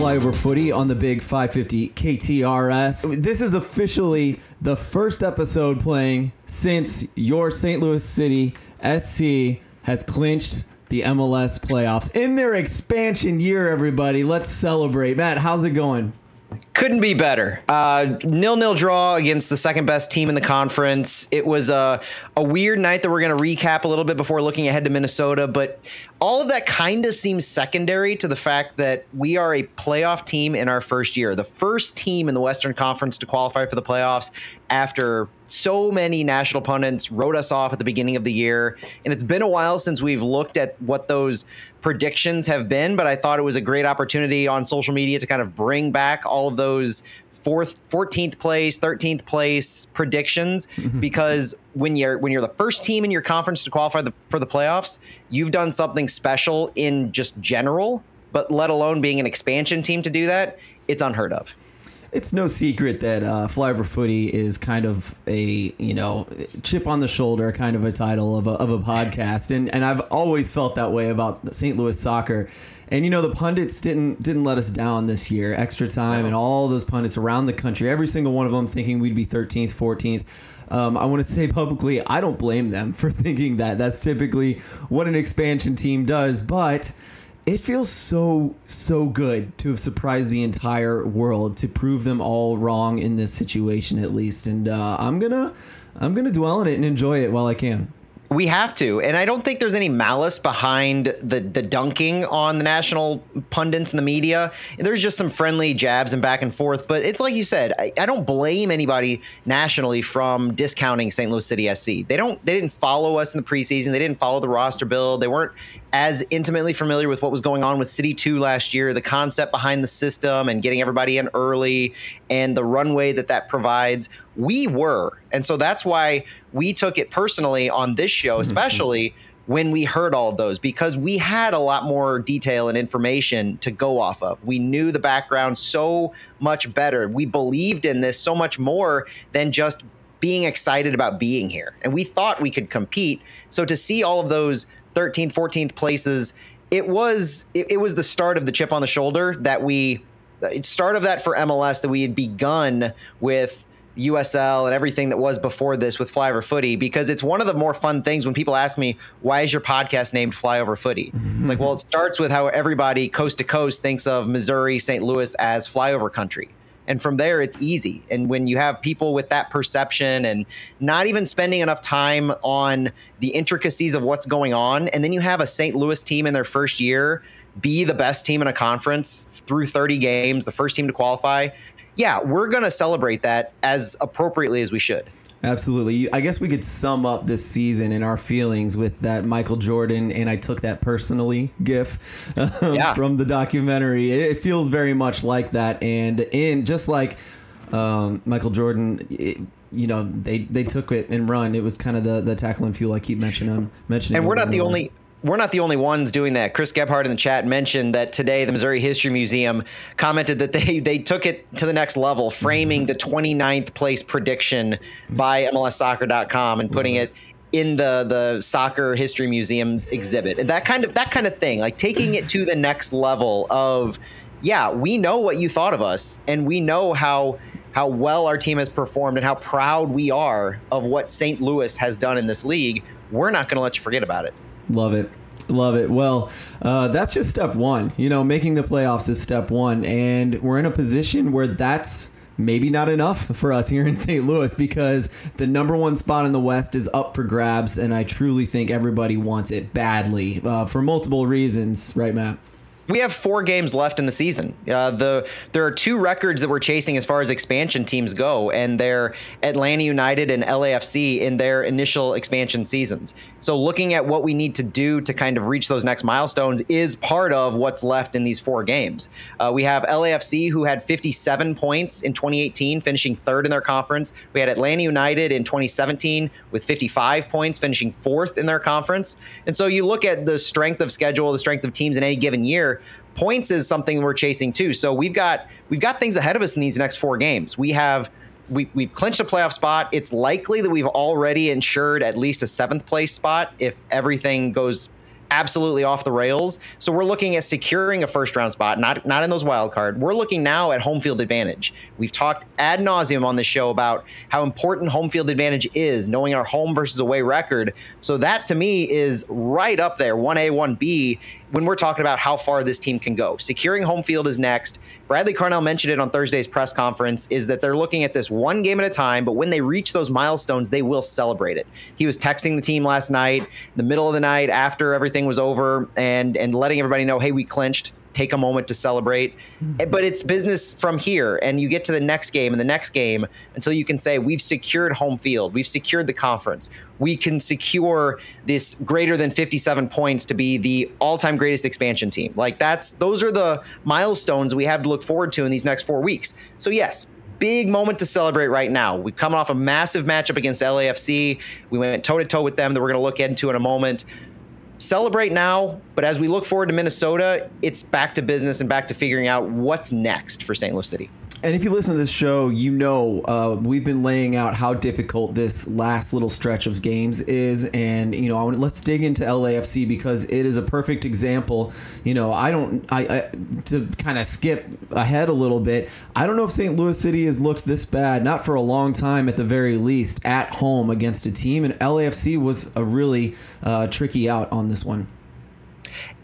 Flyover Footy on the big 550 KTRS. This is officially the first episode playing since your St. Louis City SC has clinched the MLS playoffs in their expansion year, everybody. Let's celebrate. Matt, how's it going? Couldn't be better. Uh, nil nil draw against the second best team in the conference. It was a, a weird night that we're going to recap a little bit before looking ahead to Minnesota, but all of that kind of seems secondary to the fact that we are a playoff team in our first year. The first team in the Western Conference to qualify for the playoffs after so many national pundits wrote us off at the beginning of the year. And it's been a while since we've looked at what those predictions have been, but I thought it was a great opportunity on social media to kind of bring back all of those fourth 14th place 13th place predictions mm-hmm. because when you're when you're the first team in your conference to qualify the, for the playoffs you've done something special in just general but let alone being an expansion team to do that it's unheard of it's no secret that uh, Flyover Footy is kind of a you know chip on the shoulder kind of a title of a, of a podcast, and and I've always felt that way about St. Louis soccer. And you know the pundits didn't didn't let us down this year. Extra time no. and all those pundits around the country, every single one of them thinking we'd be 13th, 14th. Um, I want to say publicly, I don't blame them for thinking that. That's typically what an expansion team does, but it feels so so good to have surprised the entire world to prove them all wrong in this situation at least and uh, i'm gonna i'm gonna dwell on it and enjoy it while i can we have to, and I don't think there's any malice behind the the dunking on the national pundits and the media. There's just some friendly jabs and back and forth, but it's like you said. I, I don't blame anybody nationally from discounting St. Louis City SC. They don't. They didn't follow us in the preseason. They didn't follow the roster build. They weren't as intimately familiar with what was going on with City 2 last year, the concept behind the system and getting everybody in early and the runway that that provides. We were. And so that's why we took it personally on this show, mm-hmm. especially mm-hmm. when we heard all of those, because we had a lot more detail and information to go off of. We knew the background so much better. We believed in this so much more than just being excited about being here. And we thought we could compete. So to see all of those 13th, 14th places. It was it, it was the start of the chip on the shoulder that we start of that for MLS that we had begun with USL and everything that was before this with Flyover Footy because it's one of the more fun things when people ask me why is your podcast named Flyover Footy? Mm-hmm. like, well, it starts with how everybody coast to coast thinks of Missouri, St. Louis as flyover country and from there it's easy and when you have people with that perception and not even spending enough time on the intricacies of what's going on and then you have a St. Louis team in their first year be the best team in a conference through 30 games the first team to qualify yeah we're going to celebrate that as appropriately as we should Absolutely. I guess we could sum up this season and our feelings with that Michael Jordan and I took that personally gif um, yeah. from the documentary. It feels very much like that. And in just like um, Michael Jordan, it, you know, they, they took it and run. It was kind of the, the tackle and fuel I keep mentioning. mentioning and we're not the only we're not the only ones doing that. Chris Gebhardt in the chat mentioned that today the Missouri History Museum commented that they they took it to the next level, framing the 29th place prediction by MLSsoccer.com and putting it in the the soccer history museum exhibit. And that kind of that kind of thing, like taking it to the next level of yeah, we know what you thought of us and we know how how well our team has performed and how proud we are of what St. Louis has done in this league. We're not going to let you forget about it. Love it. Love it. Well, uh, that's just step one. You know, making the playoffs is step one. And we're in a position where that's maybe not enough for us here in St. Louis because the number one spot in the West is up for grabs. And I truly think everybody wants it badly uh, for multiple reasons. Right, Matt? We have four games left in the season. Uh, the there are two records that we're chasing as far as expansion teams go, and they're Atlanta United and LAFC in their initial expansion seasons. So looking at what we need to do to kind of reach those next milestones is part of what's left in these four games. Uh, we have LAFC who had 57 points in 2018, finishing third in their conference. We had Atlanta United in 2017 with 55 points, finishing fourth in their conference. And so you look at the strength of schedule, the strength of teams in any given year points is something we're chasing too. So we've got we've got things ahead of us in these next four games. We have we, we've clinched a playoff spot. It's likely that we've already insured at least a seventh place spot if everything goes absolutely off the rails. So we're looking at securing a first round spot, not not in those wild card. We're looking now at home field advantage. We've talked ad nauseum on this show about how important home field advantage is, knowing our home versus away record. So that to me is right up there, one A, one B, when we're talking about how far this team can go. Securing home field is next. Bradley Carnell mentioned it on Thursday's press conference is that they're looking at this one game at a time, but when they reach those milestones, they will celebrate it. He was texting the team last night, the middle of the night after everything was over and and letting everybody know, "Hey, we clinched take a moment to celebrate. Mm-hmm. But it's business from here, and you get to the next game and the next game until you can say, We've secured home field, we've secured the conference, we can secure this greater than 57 points to be the all time greatest expansion team. Like, that's those are the milestones we have to look forward to in these next four weeks. So, yes, big moment to celebrate right now. We're coming off a massive matchup against LAFC. We went toe to toe with them that we're going to look into in a moment celebrate now, but as we look forward to Minnesota, it's back to business and back to figuring out what's next for St. Louis City. And if you listen to this show, you know uh, we've been laying out how difficult this last little stretch of games is, and you know let's dig into LAFC because it is a perfect example. You know, I don't, I, I to kind of skip ahead a little bit. I don't know if St. Louis City has looked this bad, not for a long time at the very least, at home against a team, and LAFC was a really uh, tricky out on this one.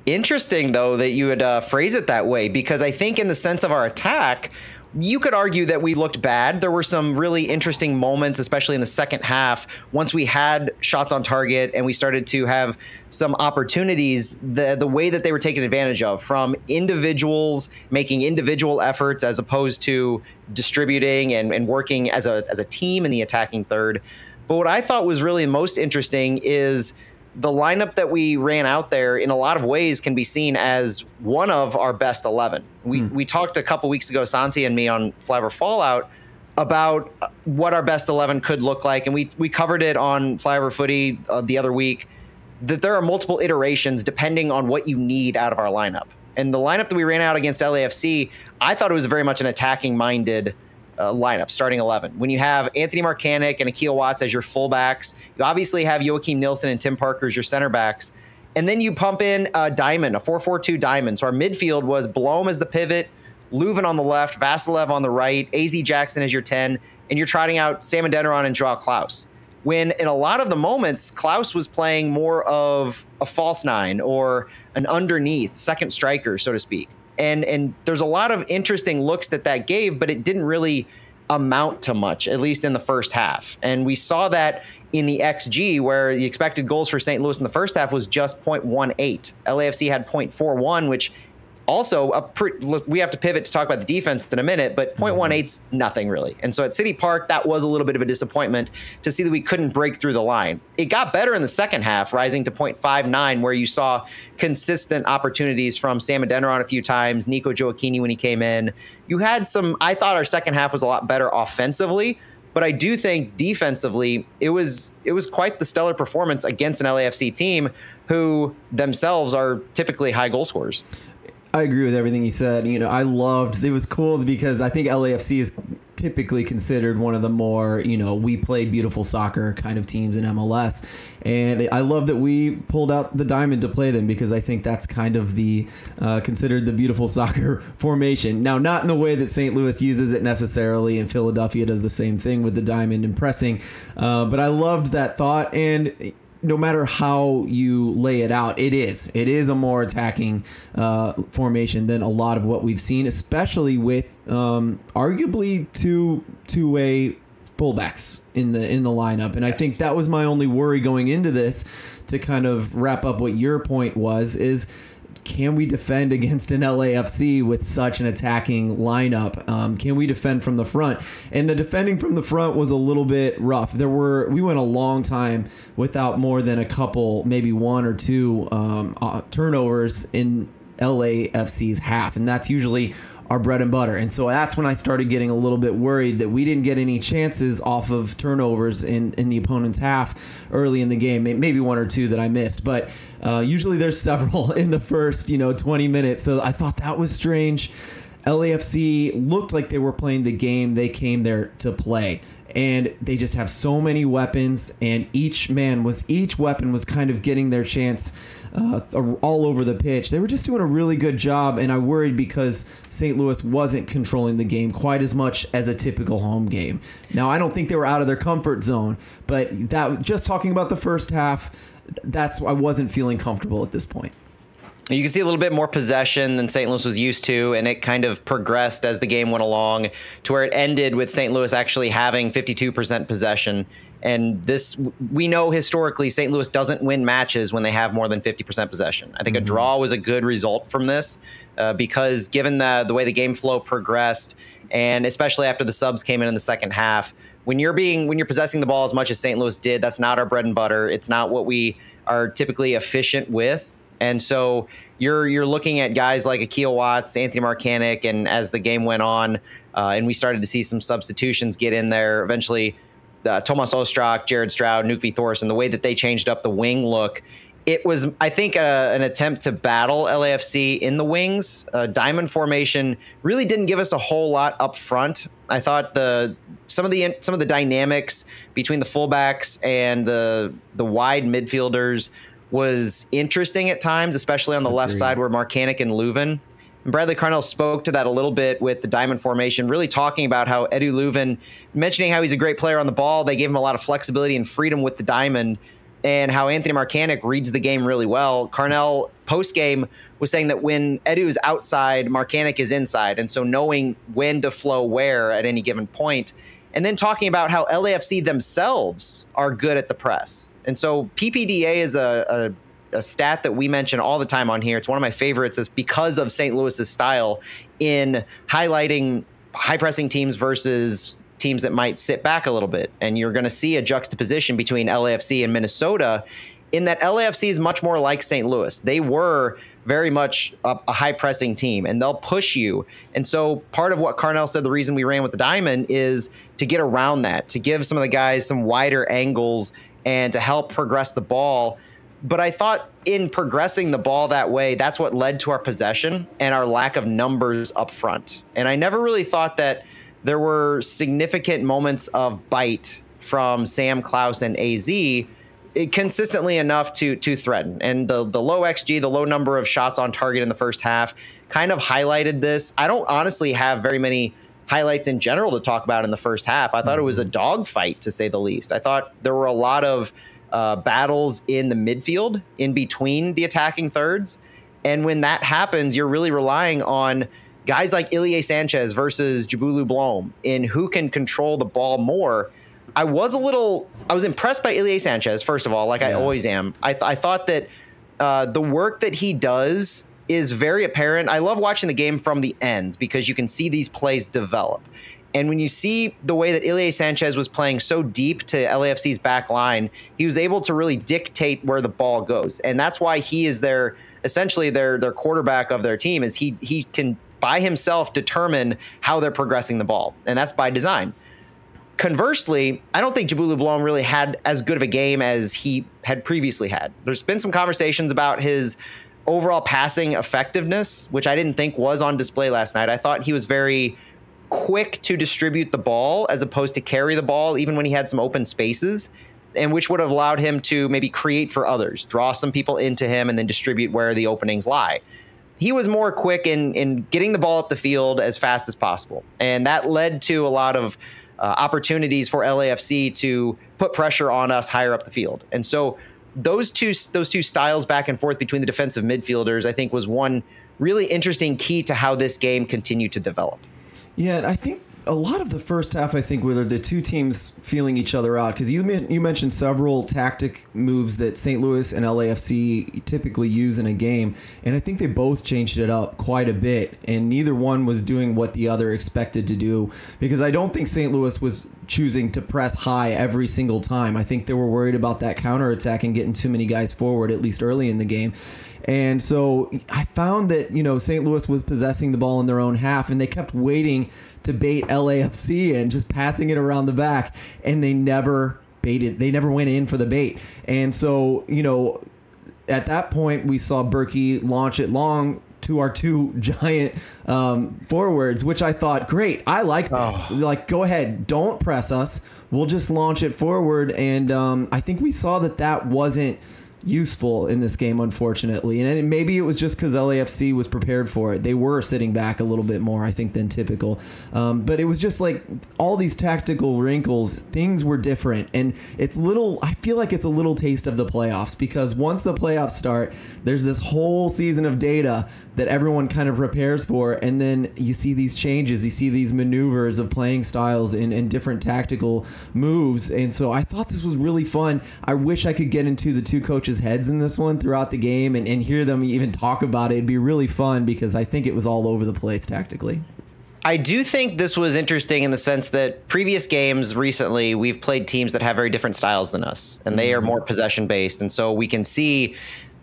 Interesting, though, that you would uh, phrase it that way because I think, in the sense of our attack you could argue that we looked bad. There were some really interesting moments, especially in the second half, once we had shots on target and we started to have some opportunities. The the way that they were taken advantage of from individuals making individual efforts as opposed to distributing and, and working as a as a team in the attacking third. But what I thought was really most interesting is the lineup that we ran out there in a lot of ways can be seen as one of our best 11. We, hmm. we talked a couple weeks ago, Santi and me on Flyover Fallout about what our best 11 could look like. And we, we covered it on Flyover Footy uh, the other week that there are multiple iterations depending on what you need out of our lineup. And the lineup that we ran out against LAFC, I thought it was very much an attacking minded uh, lineup, starting 11. When you have Anthony Markanich and Akil Watts as your fullbacks, you obviously have Joakim Nilsson and Tim Parker as your center backs. And then you pump in a diamond, a 4 4 2 diamond. So our midfield was Blom as the pivot, Löwen on the left, Vassilev on the right, AZ Jackson as your 10, and you're trotting out Sam Adeniran and Joao Klaus. When in a lot of the moments, Klaus was playing more of a false nine or an underneath second striker, so to speak and and there's a lot of interesting looks that that gave, but it didn't really amount to much, at least in the first half. And we saw that in the XG, where the expected goals for St. Louis in the first half was just 0.18. LAFC had 0.41, which also look, we have to pivot to talk about the defense in a minute, but 0.18's nothing really. And so at City Park, that was a little bit of a disappointment to see that we couldn't break through the line. It got better in the second half, rising to 0.59, where you saw consistent opportunities from Sam Adeniran a few times, Nico Gioacchini when he came in. You had some. I thought our second half was a lot better offensively. But I do think defensively, it was it was quite the stellar performance against an LAFC team who themselves are typically high goal scorers. I agree with everything you said. You know, I loved it was cool because I think LAFC is typically considered one of the more, you know, we play beautiful soccer kind of teams in MLS. And I love that we pulled out the diamond to play them because I think that's kind of the uh, considered the beautiful soccer formation. Now, not in the way that St. Louis uses it necessarily, and Philadelphia does the same thing with the diamond and pressing. Uh, but I loved that thought. And no matter how you lay it out, it is. It is a more attacking uh, formation than a lot of what we've seen, especially with um, arguably two two way fullbacks in the in the lineup. And yes. I think that was my only worry going into this. To kind of wrap up what your point was, is can we defend against an LAFC with such an attacking lineup? Um, can we defend from the front? And the defending from the front was a little bit rough. There were we went a long time without more than a couple, maybe one or two um, uh, turnovers in LAFC's half, and that's usually our bread and butter. And so that's when I started getting a little bit worried that we didn't get any chances off of turnovers in, in the opponent's half early in the game. Maybe one or two that I missed, but uh, usually there's several in the first, you know, 20 minutes. So I thought that was strange. LAFC looked like they were playing the game they came there to play and they just have so many weapons and each man was each weapon was kind of getting their chance uh, all over the pitch. They were just doing a really good job, and I worried because St. Louis wasn't controlling the game quite as much as a typical home game. Now, I don't think they were out of their comfort zone, but that just talking about the first half, that's I wasn't feeling comfortable at this point. You can see a little bit more possession than St. Louis was used to, and it kind of progressed as the game went along to where it ended with St. Louis actually having 52% possession. And this, we know historically, St. Louis doesn't win matches when they have more than 50% possession. I think mm-hmm. a draw was a good result from this uh, because given the, the way the game flow progressed, and especially after the subs came in in the second half, when you're being when you're possessing the ball as much as St. Louis did, that's not our bread and butter. It's not what we are typically efficient with. And so you're you're looking at guys like Akil Watts, Anthony Markanich, and as the game went on, uh, and we started to see some substitutions get in there. Eventually, uh, Tomas Ostrak, Jared Stroud, Nökkvi Thórisson, the way that they changed up the wing look, it was I think uh, an attempt to battle LAFC in the wings. Uh, diamond formation really didn't give us a whole lot up front. I thought the some of the some of the dynamics between the fullbacks and the the wide midfielders was interesting at times, especially on the Agreed. left side where Markanich and Löwen. And Bradley Carnell spoke to that a little bit with the diamond formation, really talking about how Edu Löwen, mentioning how he's a great player on the ball. They gave him a lot of flexibility and freedom with the diamond, and how Anthony Markanich reads the game really well. Carnell post game was saying that when Edu is outside, Markanich is inside, and so knowing when to flow where at any given point and then talking about how LAFC themselves are good at the press. And so PPDA is a, a, stat that we mention all the time on here. It's one of my favorites, is because of St. Louis's style in highlighting high pressing teams versus teams that might sit back a little bit. And you're going to see a juxtaposition between LAFC and Minnesota in that LAFC is much more like St. Louis. They were very much a, a, high pressing team and they'll push you. And so part of what Carnell said the reason we ran with the diamond is to get around that, to give some of the guys some wider angles and to help progress the ball. But I thought in progressing the ball that way, that's what led to our possession and our lack of numbers up front. And I never really thought that there were significant moments of bite from Sam Klaus and AZ consistently enough to to threaten. And the the low xG, the low number of shots on target in the first half, kind of highlighted this. I don't honestly have very many highlights in general to talk about in the first half. I thought it was a mm-hmm. dogfight to say the least. I thought there were a lot of uh, battles in the midfield in between the attacking thirds, and when that happens, you're really relying on guys like Ilie Sanchez versus Njabulo Blom in who can control the ball more I was a little, I was impressed by Ilie Sanchez, first of all, like yeah. I always am. I, th- I thought that uh, the work that he does is very apparent. I love watching the game from the end because you can see these plays develop. And when you see the way that Ilie Sanchez was playing so deep to LAFC's back line, he was able to really dictate where the ball goes. And that's why he is their essentially their their quarterback of their team is he he can by himself determine how they're progressing the ball. And that's by design. Conversely, I don't think Njabulo Blom really had as good of a game as he had previously had. There's been some conversations about his overall passing effectiveness, which I didn't think was on display last night. I thought he was very quick to distribute the ball as opposed to carry the ball, even when he had some open spaces, and which would have allowed him to maybe create for others, draw some people into him, and then distribute where the openings lie. He was more quick in in getting the ball up the field as fast as possible, and that led to a lot of uh, opportunities for LAFC to put pressure on us higher up the field. And so those two those two styles back and forth between the defensive midfielders, I think, was one really interesting key to how this game continued to develop. Yeah, I think a lot of the first half, I think, were the two teams feeling each other out because you you mentioned several tactic moves that St. Louis and LAFC typically use in a game, and I think they both changed it up quite a bit, and neither one was doing what the other expected to do because I don't think St. Louis was choosing to press high every single time. I think they were worried about that counter attack and getting too many guys forward at least early in the game. And so I found that, you know, St. Louis was possessing the ball in their own half and they kept waiting to bait LAFC and just passing it around the back and they never baited they never went in for the bait. And so, you know, at that point we saw Bürki launch it long to our two giant um, forwards, which I thought, great, I like this. Oh. Like, go ahead, don't press us. We'll just launch it forward. And um, I think we saw that that wasn't useful in this game, unfortunately. And maybe it was just because LAFC was prepared for it. They were sitting back a little bit more, I think, than typical. Um, but it was just like all these tactical wrinkles, things were different. And it's little, I feel like it's a little taste of the playoffs because once the playoffs start, there's this whole season of data that everyone kind of prepares for. And then you see these changes, you see these maneuvers of playing styles and, and different tactical moves. And so I thought this was really fun. I wish I could get into the two coaches' heads in this one throughout the game and, and hear them even talk about it. It'd be really fun because I think it was all over the place tactically. I do think this was interesting in the sense that previous games recently, we've played teams that have very different styles than us, and they are mm-hmm. more possession based. And so we can see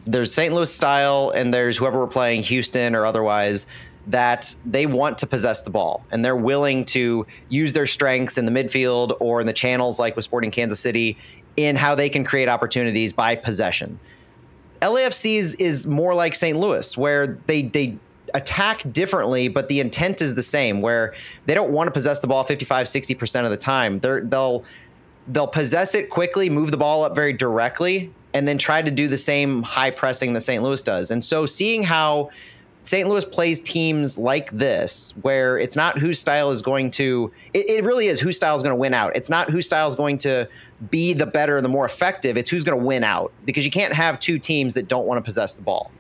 there's St. Louis style and there's whoever we're playing, Houston or otherwise, that they want to possess the ball and they're willing to use their strengths in the midfield or in the channels like with Sporting Kansas City in how they can create opportunities by possession. LAFC is, is more like St. Louis, where they they attack differently, but the intent is the same, where they don't want to possess the ball 55, 60% of the time. They're, they'll they'll possess it quickly, move the ball up very directly, and then try to do the same high pressing that St. Louis does. And so seeing how St. Louis plays teams like this, where it's not whose style is going to, it, it really is whose style is going to win out. It's not whose style is going to be the better, and the more effective. It's who's going to win out because you can't have two teams that don't want to possess the ball.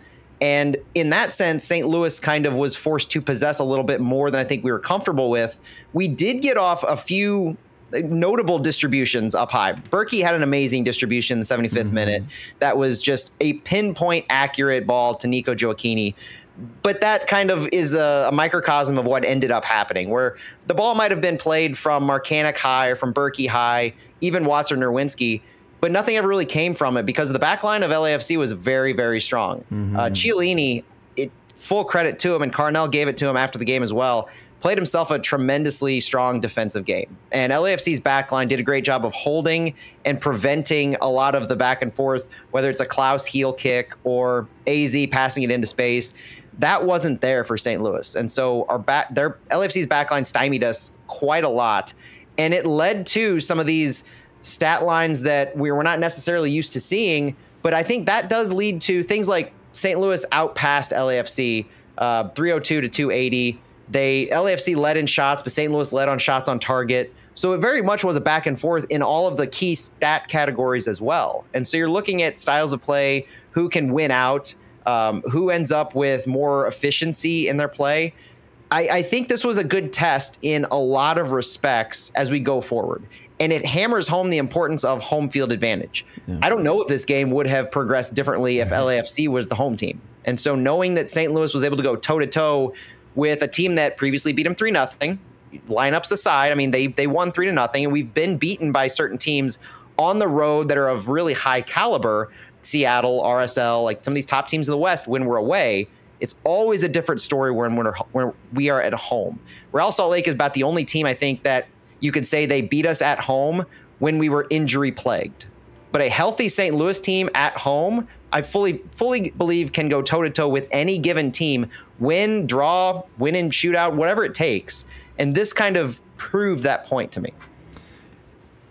And in that sense, St. Louis kind of was forced to possess a little bit more than I think we were comfortable with. We did get off a few notable distributions up high. Bürki had an amazing distribution in the 75th mm-hmm. minute. That was just a pinpoint accurate ball to Nico Gioacchini. But that kind of is a, a, microcosm of what ended up happening, where the ball might have been played from Markanich high or from Bürki high, even Watts or Nerwinski, but nothing ever really came from it because the back line of LAFC was very, very strong. Mm-hmm. Uh, Chiellini, it, full credit to him, and Carnell gave it to him after the game as well played himself a tremendously strong defensive game. And LAFC's backline did a great job of holding and preventing a lot of the back and forth, whether it's a Klaus heel kick or AZ passing it into space. That wasn't there for St. Louis. And so our back their LAFC's backline stymied us quite a lot. And it led to some of these stat lines that we were not necessarily used to seeing. But I think that does lead to things like St. Louis outpassed LAFC uh, 302 to 280. They LAFC led in shots, but St. Louis led on shots on target. So it very much was a back and forth in all of the key stat categories as well. And so you're looking at styles of play, who can win out, um, who ends up with more efficiency in their play. I, I think this was a good test in a lot of respects as we go forward. And it hammers home the importance of home field advantage. Yeah. I don't know if this game would have progressed differently if LAFC was the home team. And so knowing that St. Louis was able to go toe to toe with a team that previously beat them three nothing. Lineups aside, I mean they they won three to nothing, and we've been beaten by certain teams on the road that are of really high caliber. Seattle, RSL, like some of these top teams in the West, when we're away, it's always a different story when we're when we are at home. Real Salt Lake is about the only team I think that you could say they beat us at home when we were injury plagued. But a healthy St. Louis team at home, I fully fully believe can go toe to toe with any given team win, draw, win in shootout, whatever it takes. And this kind of proved that point to me.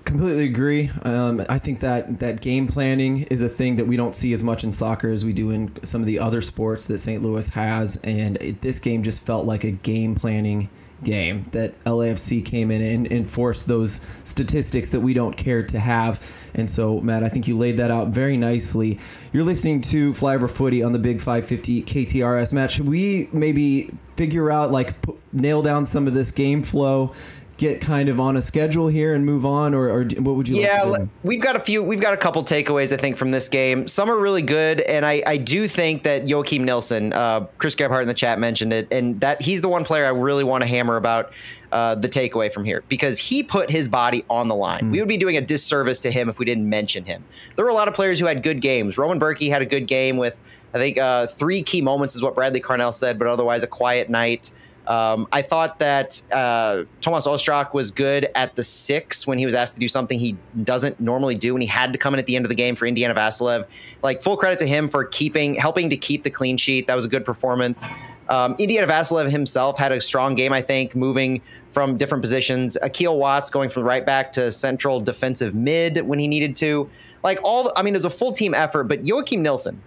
Completely agree. Um, I think that that game planning is a thing that we don't see as much in soccer as we do in some of the other sports that St. Louis has, and it, this game just felt like a game planning game that LAFC came in and enforced those statistics that we don't care to have. And so, Matt, I think you laid that out very nicely. You're listening to Flyover Footy on the Big 550 KTRS. Matt, should we maybe figure out, like, p- nail down some of this game flow? Get kind of on a schedule here and move on, or, or what would you? Yeah, like we've got a few. We've got a couple takeaways I think from this game. Some are really good, and I, I do think that Joakim Nilsson, uh, Chris Gebhart in the chat mentioned it, and that he's the one player I really want to hammer about. Uh, the takeaway from here because he put his body on the line. Mm. We would be doing a disservice to him if we didn't mention him. There were a lot of players who had good games. Roman Bürki had a good game with, I think, uh, three key moments is what Bradley Carnell said, but otherwise a quiet night. Um, I thought that uh, Thomas Ostrak was good at the six when he was asked to do something he doesn't normally do, and he had to come in at the end of the game for Indiana Vassilev. Like full credit to him for keeping, helping to keep the clean sheet. That was a good performance. Um, Indiana Vassilev himself had a strong game, I think, moving from different positions. Akil Watts going from right back to central defensive mid when he needed to. like all. I mean, it was a full team effort. But Joakim Nilsson,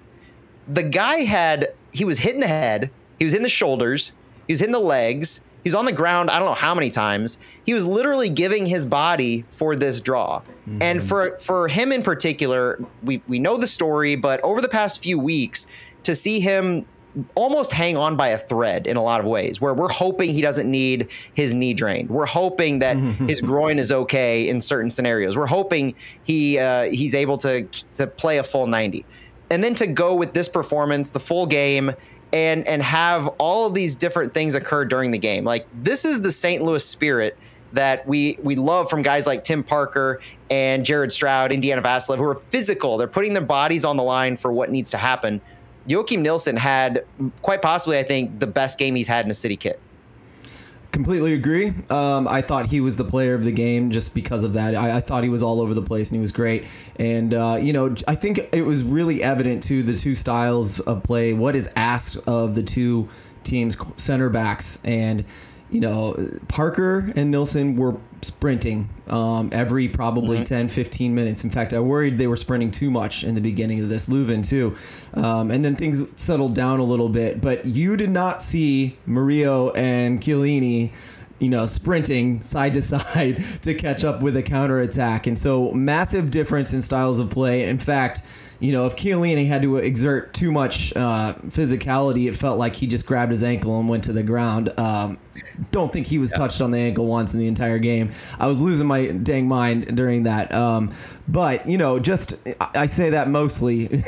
the guy had he was hitting the head, he was in the shoulders, he was hitting the legs, he was on the ground. I don't know how many times. He was literally giving his body for this draw. Mm-hmm. And for for him in particular, we we know the story, but over the past few weeks, to see him almost hang on by a thread in a lot of ways where we're hoping he doesn't need his knee drained we're hoping that his groin is okay in certain scenarios we're hoping he uh, he's able to to play a full 90 and then to go with this performance the full game and and have all of these different things occur during the game like this is the st louis spirit that we we love from guys like Tim Parker and Jared Stroud, Indiana Vassilev, who are physical. They're putting their bodies on the line for what needs to happen. Joakim Nilsson had quite possibly, I think, the best game he's had in a city kit. Completely agree. Um, I thought he was the player of the game just because of that. I, I thought he was all over the place and he was great. And uh, you know, I think it was really evident to the two styles of play what is asked of the two teams' center backs and you know, Parker and Nilsson were sprinting um, every probably mm-hmm. 10, 15 minutes. In fact, I worried they were sprinting too much in the beginning of this. Löwen, too. Um, and then things settled down a little bit. But you did not see Murillo and Chiellini you know, sprinting side to side to catch up with a counterattack. And so, massive difference in styles of play. In fact, you know, if Chiellini had to exert too much uh, physicality, it felt like he just grabbed his ankle and went to the ground. Um, don't think he was yeah. touched on the ankle once in the entire game. I was losing my dang mind during that. Um, but you know, just I say that mostly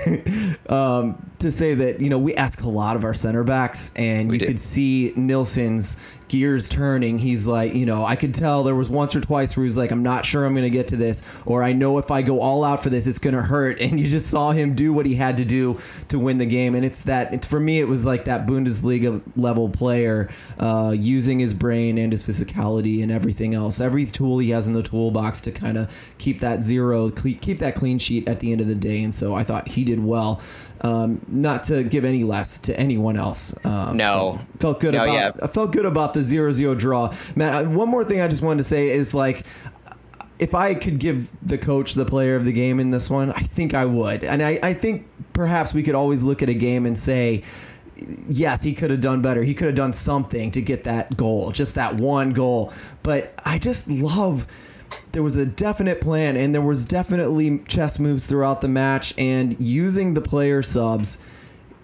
um, to say that you know we ask a lot of our center backs, and we you did. could see Nilsson's gears turning. He's like, you know, I could tell there was once or twice where he was like, I'm not sure I'm going to get to this, or I know if I go all out for this, it's going to hurt. And you just saw him do what he had to do to win the game. And it's that, for me, it was like that Bundesliga level player uh, using his brain and his physicality and everything else. Every tool he has in the toolbox to kind of keep that zero, keep that clean sheet at the end of the day. And so I thought he did well. Um, not to give any less to anyone else. Um, no, so felt good no, about. Yeah. I felt good about the zero zero draw. Matt, one more thing I just wanted to say is like, if I could give the coach the player of the game in this one, I think I would. And I, I think perhaps we could always look at a game and say, yes, he could have done better. He could have done something to get that goal, just that one goal. But I just love there was a definite plan and there was definitely chess moves throughout the match and using the player subs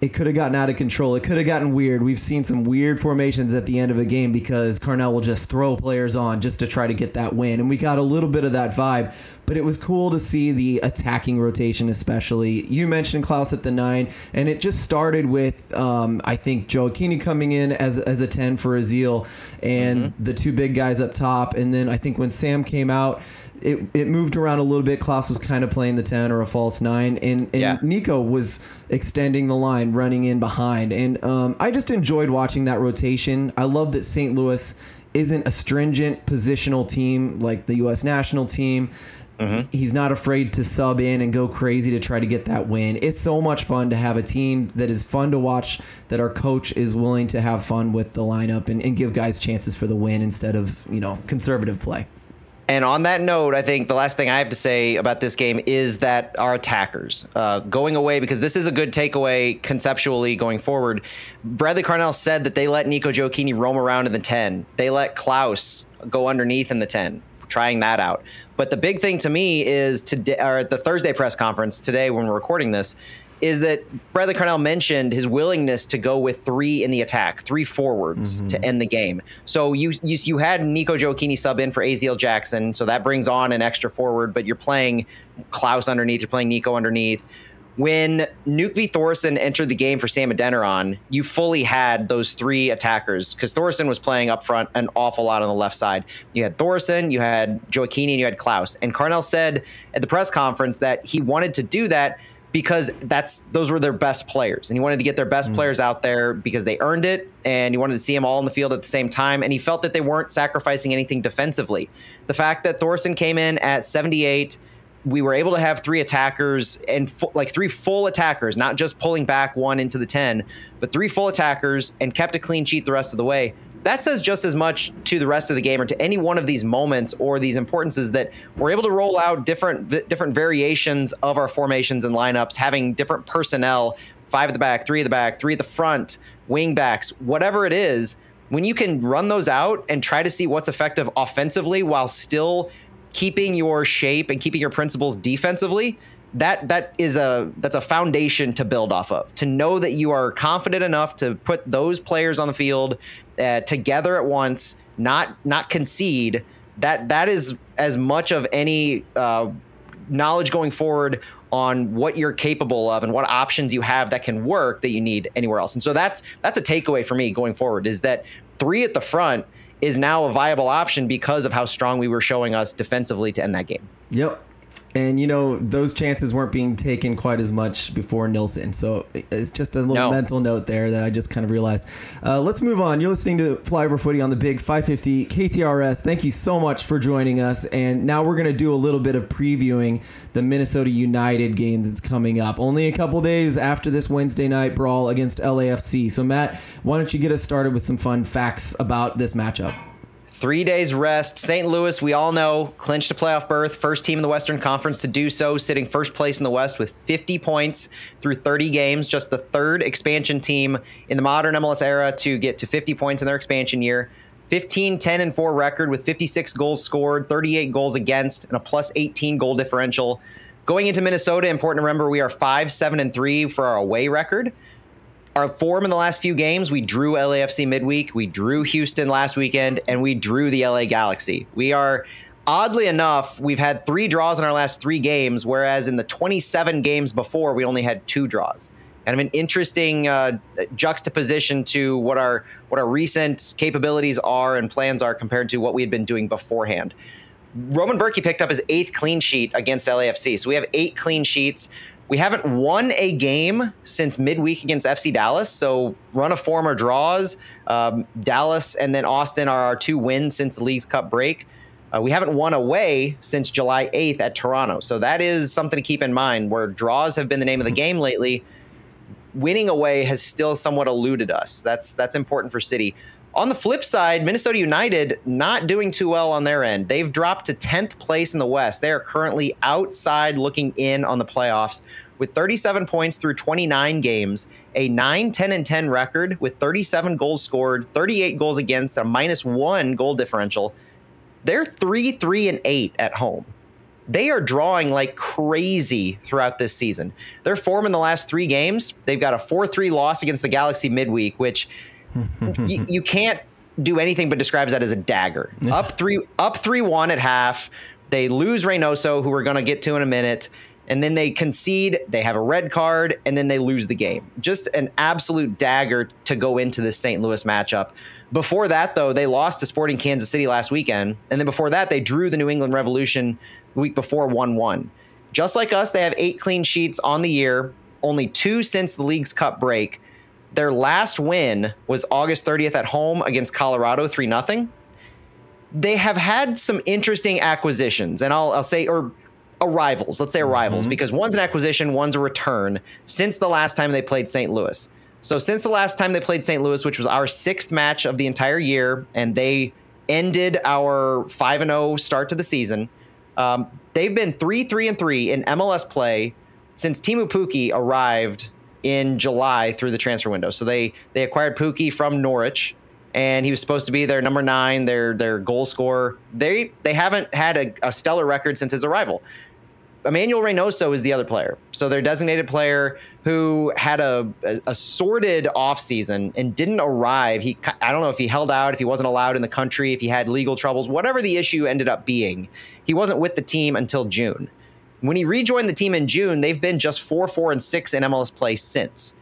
it could have gotten out of control. It could have gotten weird. We've seen some weird formations at the end of a game because Carnell will just throw players on just to try to get that win. And we got a little bit of that vibe. But it was cool to see the attacking rotation, especially. You mentioned Klaus at the nine, and it just started with, um, I think, Gioacchini coming in as, as a 10 for Aziel and mm-hmm. the two big guys up top. And then I think when Sam came out, it, it moved around a little bit. Klaus was kind of playing the 10 or a false 9. And, and yeah. Nico was extending the line, running in behind. And um, I just enjoyed watching that rotation. I love that St. Louis isn't a stringent positional team like the U.S. national team. Mm-hmm. He's not afraid to sub in and go crazy to try to get that win. It's so much fun to have a team that is fun to watch, that our coach is willing to have fun with the lineup and, and give guys chances for the win instead of, you know, conservative play. And on that note, I think the last thing I have to say about this game is that our attackers uh, going away because this is a good takeaway conceptually going forward. Bradley Carnell said that they let Nico Gioacchini roam around in the 10. They let Klaus go underneath in the 10, trying that out. But the big thing to me is today, or at the Thursday press conference today when we're recording this, is that Bradley Carnell mentioned his willingness to go with three in the attack, three forwards mm-hmm. to end the game. So you, you you had Nico Gioacchini sub in for Aziel Jackson, so that brings on an extra forward, but you're playing Klaus underneath, you're playing Nico underneath. When Nökkvi Thórisson entered the game for Sam Adeniran, you fully had those three attackers because Thórisson was playing up front an awful lot on the left side. You had Thórisson, you had Gioacchini, and you had Klaus. And Carnell said at the press conference that he wanted to do that because that's those were their best players. And he wanted to get their best mm. players out there because they earned it. And he wanted to see them all in the field at the same time. And he felt that they weren't sacrificing anything defensively. The fact that Thórisson came in at 78 we were able to have three attackers and fu- like three full attackers not just pulling back one into the 10 but three full attackers and kept a clean sheet the rest of the way that says just as much to the rest of the game or to any one of these moments or these importances that we're able to roll out different different variations of our formations and lineups, having different personnel, five at the back, three at the back, three at the front, wing backs, whatever it is. When you can run those out and try to see what's effective offensively while still keeping your shape and keeping your principles defensively, that that is a that's a foundation to build off of. To know that you are confident enough to put those players on the field uh, together at once, not not concede. That that is as much of any uh, knowledge going forward on what you're capable of and what options you have that can work that you need anywhere else. And so that's that's a takeaway for me going forward is that three at the front is now a viable option because of how strong we were showing us defensively to end that game. Yep. And you know those chances weren't being taken quite as much before Nilsson, so it's just a little no. mental note there that I just kind of realized. Uh, let's move on. You're listening to Flyover Footy on the Big 550 KTRS. Thank you so much for joining us. And now we're going to do a little bit of previewing the Minnesota United game that's coming up. Only a couple days after this Wednesday night brawl against LAFC. So Matt, why don't you get us started with some fun facts about this matchup? Three days rest. St. Louis, we all know, clinched a playoff berth. First team in the Western Conference to do so, sitting first place in the West with 50 points through 30 games. Just the third expansion team in the modern MLS era to get to 50 points in their expansion year. 15, 10, and 4 record with 56 goals scored, 38 goals against, and a plus 18 goal differential. Going into Minnesota, important to remember we are 5, 7, and 3 for our away record our form in the last few games, we drew LAFC midweek, we drew Houston last weekend, and we drew the LA Galaxy. We are oddly enough, we've had three draws in our last three games, whereas in the 27 games before, we only had two draws. Kind of an interesting uh, juxtaposition to what our what our recent capabilities are and plans are compared to what we had been doing beforehand. Roman Bürki picked up his eighth clean sheet against LAFC, so we have eight clean sheets. We haven't won a game since midweek against FC Dallas. So run of form or draws. Um, Dallas and then Austin are our two wins since the Leagues Cup break. Uh, we haven't won away since July 8th at Toronto. So that is something to keep in mind where draws have been the name of the game lately. Winning away has still somewhat eluded us. That's that's important for City. On the flip side, Minnesota United not doing too well on their end. They've dropped to 10th place in the West. They are currently outside looking in on the playoffs with 37 points through 29 games, a 9 10 and 10 record with 37 goals scored, 38 goals against, a minus 1 goal differential. They're 3 3 and 8 at home. They are drawing like crazy throughout this season. Their form in the last 3 games, they've got a 4-3 loss against the Galaxy midweek, which you, you can't do anything but describes that as a dagger. up three, up three one at half. They lose Reynoso, who we're going to get to in a minute, and then they concede. They have a red card, and then they lose the game. Just an absolute dagger to go into this St. Louis matchup. Before that, though, they lost to Sporting Kansas City last weekend, and then before that, they drew the New England Revolution the week before one one. Just like us, they have eight clean sheets on the year, only two since the Leagues Cup break. Their last win was August 30th at home against Colorado, 3 0. They have had some interesting acquisitions, and I'll, I'll say, or arrivals, let's say arrivals, mm-hmm. because one's an acquisition, one's a return since the last time they played St. Louis. So, since the last time they played St. Louis, which was our sixth match of the entire year, and they ended our 5 and 0 start to the season, um, they've been 3 3 and 3 in MLS play since Teemu Pukki arrived in July through the transfer window. So they they acquired Pukki from Norwich, and he was supposed to be their number nine, their their goal scorer. They they haven't had a, a stellar record since his arrival. Emmanuel Reynoso is the other player. So their designated player who had a, a, a sordid offseason and didn't arrive. He I don't know if he held out, if he wasn't allowed in the country, if he had legal troubles, whatever the issue ended up being. He wasn't with the team until June. When he rejoined the team in June, they've been just 4 4 and 6 in MLS play since.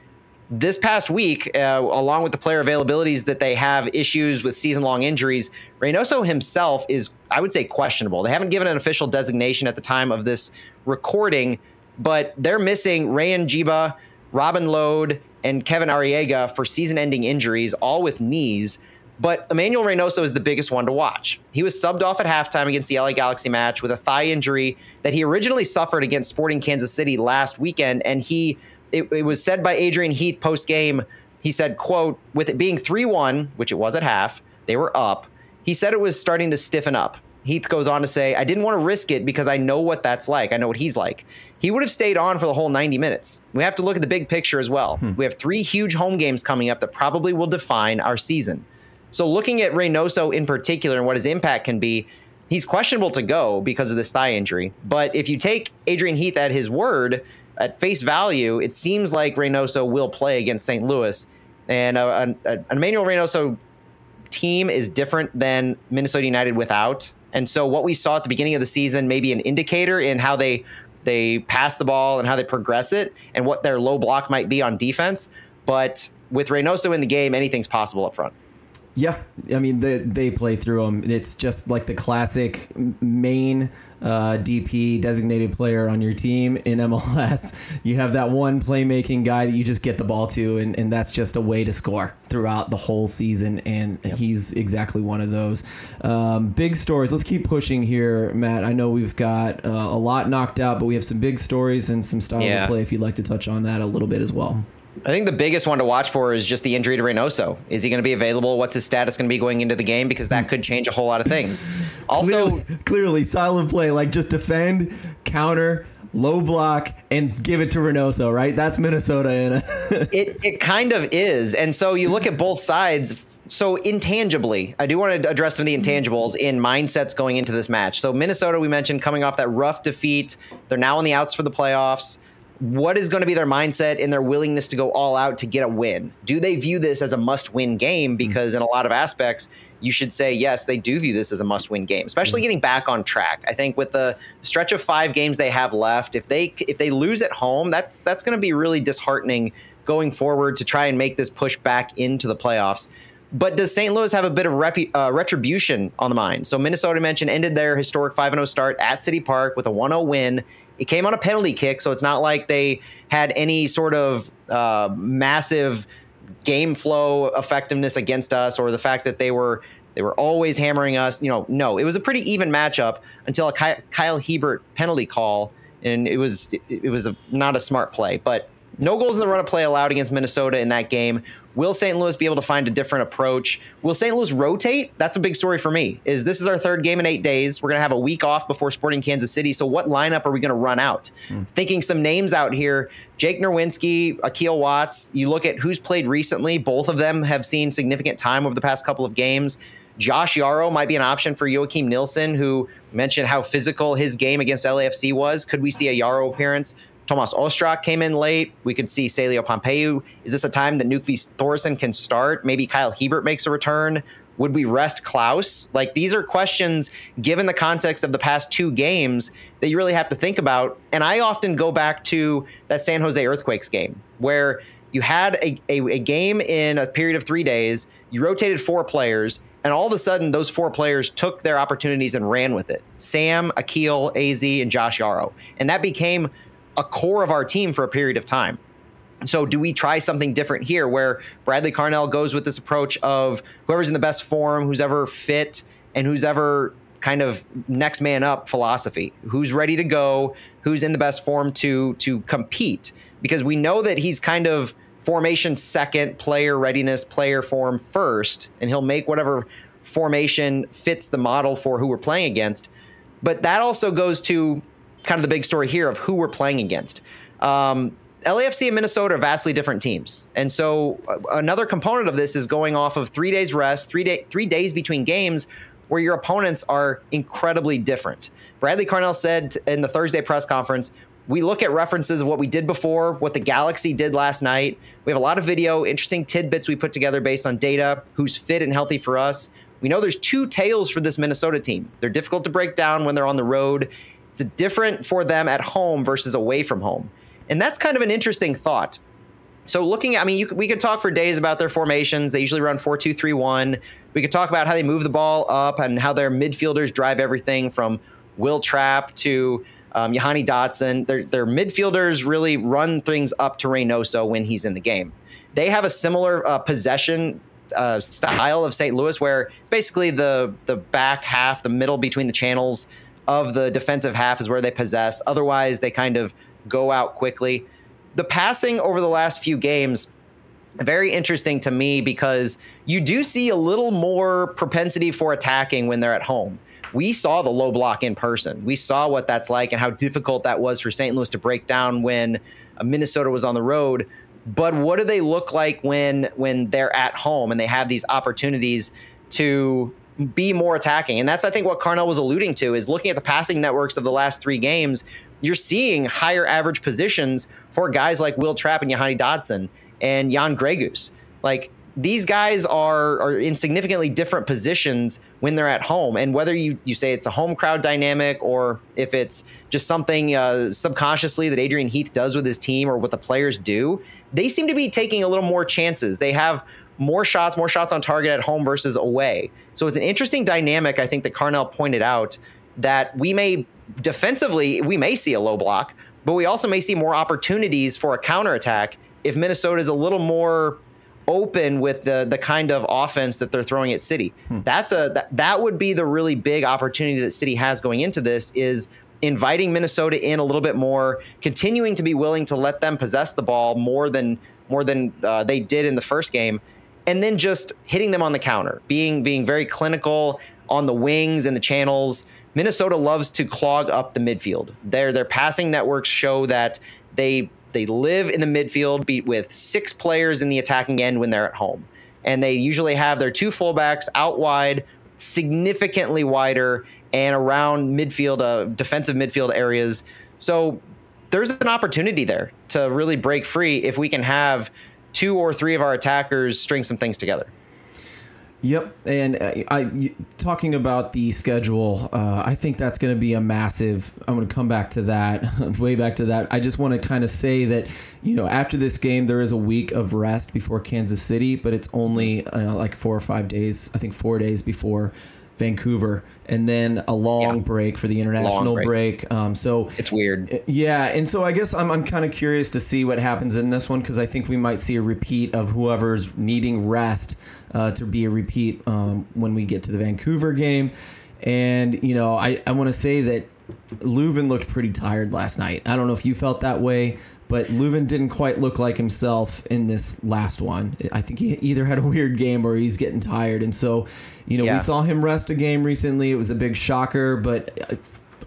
This past week, uh, along with the player availabilities that they have issues with season long injuries, Reynoso himself is, I would say, questionable. They haven't given an official designation at the time of this recording, but they're missing Ryen Jiba, Robin Lod, and Kervin Arriaga for season ending injuries, all with knees. But Emmanuel Reynoso is the biggest one to watch. He was subbed off at halftime against the LA Galaxy match with a thigh injury that he originally suffered against Sporting Kansas City last weekend. And he, it, it was said by Adrian Heath post game, he said, quote, with it being 3 1, which it was at half, They were up. He said it was starting to stiffen up. Heath goes on to say, I didn't want to risk it because I know what that's like. I know what he's like. He would have stayed on for the whole 90 minutes. We have to look at the big picture as well. Hmm. We have three huge home games coming up that probably will define our season. So, looking at Reynoso in particular and what his impact can be, he's questionable to go because of this thigh injury. But if you take Adrian Heath at his word, at face value, it seems like Reynoso will play against St. Louis. And uh, an Emmanuel Reynoso team is different than Minnesota United without. And so what we saw at the beginning of the season may be an indicator in how they they pass the ball and how they progress it and what their low block might be on defense. But with Reynoso in the game, anything's possible up front. Yeah, I mean they they play through them. It's just like the classic main uh, DP designated player on your team in MLS. You have that one playmaking guy that you just get the ball to, and, and that's just a way to score throughout the whole season. And yep. he's exactly one of those. Um, big stories. Let's keep pushing here, Matt. I know we've got uh, a lot knocked out, but we have some big stories and some style yeah. of play. If you'd like to touch on that a little bit as well. I think the biggest one to watch for is just the injury to Reynoso. Is he going to be available? What's his status going to be going into the game? Because that could change a whole lot of things. Also, clearly, clearly silent play, like just defend, counter, low block, and give it to Reynoso, right? That's Minnesota in it. It kind of is. And so you look at both sides. So intangibly, I do want to address some of the intangibles in mindsets going into this match. So Minnesota, we mentioned coming off that rough defeat. They're now on the outs for the playoffs what is going to be their mindset and their willingness to go all out to get a win? Do they view this as a must win game? Hmm. Because in a lot of aspects, you should say, yes, they do view this as a must win game, especially mm getting back on track. I think with the stretch of five games they have left, if they if they lose at home, that's that's going to be really disheartening going forward to try and make this push back into the playoffs. But does St. Louis have a bit of uh, retribution on the mind? So Minnesota mentioned ended their historic 5 0 start at City Park with a 1 0 win it came on a penalty kick, so it's not like they had any sort of uh, massive game flow effectiveness against us or the fact that they were they were always hammering us. You know, no, it was a pretty even matchup until a Kyle Hebert penalty call, and it was it was a, not a smart play. But no goals in the run of play allowed against Minnesota in that game. Will St. Louis be able to find a different approach? Will St. Louis rotate? That's a big story for me. Is this is our third game in eight days? We're going to have a week off before Sporting Kansas City. So what lineup are we going to run out? Mm. Thinking some names out here: Jake Nerwinski, Akil Watts. You look at who's played recently. Both of them have seen significant time over the past couple of games. Josh Yaro might be an option for Joakim Nilsson, who mentioned how physical his game against LAFC was. Could we see a Yaro appearance? Tomas Ostrak came in late. We could see Celio Pompeu. Is this a time that Nökkvi Thórisson can start? Maybe Kyle Hebert makes a return. Would we rest Klauss? Like these are questions, given the context of the past two games, that you really have to think about. And I often go back to that San Jose Earthquakes game where you had a, a, a game in a period of three days, you rotated four players, and all of a sudden those four players took their opportunities and ran with it. Sam, Akil, AZ, and Josh Yaro. And that became a core of our team for a period of time. So, do we try something different here where Bradley Carnell goes with this approach of whoever's in the best form, who's ever fit, and who's ever kind of next man up philosophy? Who's ready to go? Who's in the best form to to compete? Because we know that he's kind of formation second, player readiness, player form first, and he'll make whatever formation fits the model for who we're playing against. But that also goes to kind of the big story here of who we're playing against. Um, LAFC and Minnesota are vastly different teams, and so uh, another component of this is going off of three days rest, three day, three days between games, where your opponents are incredibly different. Bradley Carnell said in the Thursday press conference, "We look at references of what we did before, what the Galaxy did last night. We have a lot of video, interesting tidbits we put together based on data, who's fit and healthy for us." We know there's two tails for this Minnesota team. They're difficult to break down when they're on the road, it's different for them at home versus away from home. And that's kind of an interesting thought. So looking at, I mean, you, we could talk for days about their formations. They usually run 4 2 3 1. We could talk about how they move the ball up and how their midfielders drive everything from Wil Trapp to um, Dotson. Their, their midfielders really run things up to Reynoso when he's in the game. They have a similar uh, possession uh, style of St. Louis, where basically the the back half, the middle between the channels, of the defensive half is where they possess. Otherwise, they kind of go out quickly. The passing over the last few games very interesting to me because you do see a little more propensity for attacking when they're at home. We saw the low block in person. We saw what that's like and how difficult that was for St. Louis to break down when Minnesota was on the road. But what do they look like when when they're at home and they have these opportunities to be more attacking? And that's I think what Carnell was alluding to is looking at the passing networks of the last three games. You're seeing higher average positions for guys like Wil Trapp and Hassani Dotson and Jan Gregus. Like these guys are are in significantly different positions when they're at home and whether you you say it's a home crowd dynamic or if it's just something uh, subconsciously that Adrian Heath does with his team or what the players do they seem to be taking a little more chances they have more shots more shots on target at home versus away so it's an interesting dynamic I think that Carnell pointed out that we may defensively we may see a low block but we also may see more opportunities for a counterattack if Minnesota is a little more open with the the kind of offense that they're throwing at City. Hmm. That's a that, that would be the really big opportunity that City has going into this is inviting Minnesota in a little bit more, continuing to be willing to let them possess the ball more than more than uh, they did in the first game, and then just hitting them on the counter, being being very clinical on the wings and the channels. Minnesota loves to clog up the midfield. Their their passing networks show that they they live in the midfield beat with six players in the attacking end when they're at home. And they usually have their two fullbacks out wide, significantly wider, and around midfield, uh, defensive midfield areas. So there's an opportunity there to really break free if we can have two or three of our attackers string some things together. Yep, and uh, I talking about the schedule. Uh, I think that's going to be a massive. I'm going to come back to that, way back to that. I just want to kind of say that you know after this game there is a week of rest before Kansas City, but it's only uh, like four or five days. I think four days before Vancouver, and then a long yeah. break for the international break. break. Um, so it's weird. Uh, yeah, and so I guess I'm I'm kind of curious to see what happens in this one because I think we might see a repeat of whoever's needing rest uh, to be a repeat um, when we get to the Vancouver game. And, you know, I, I want to say that Löwen looked pretty tired last night. I don't know if you felt that way, but Löwen didn't quite look like himself in this last one. I think he either had a weird game or he's getting tired. And so, you know, yeah. we saw him rest a game recently. It was a big shocker, but uh,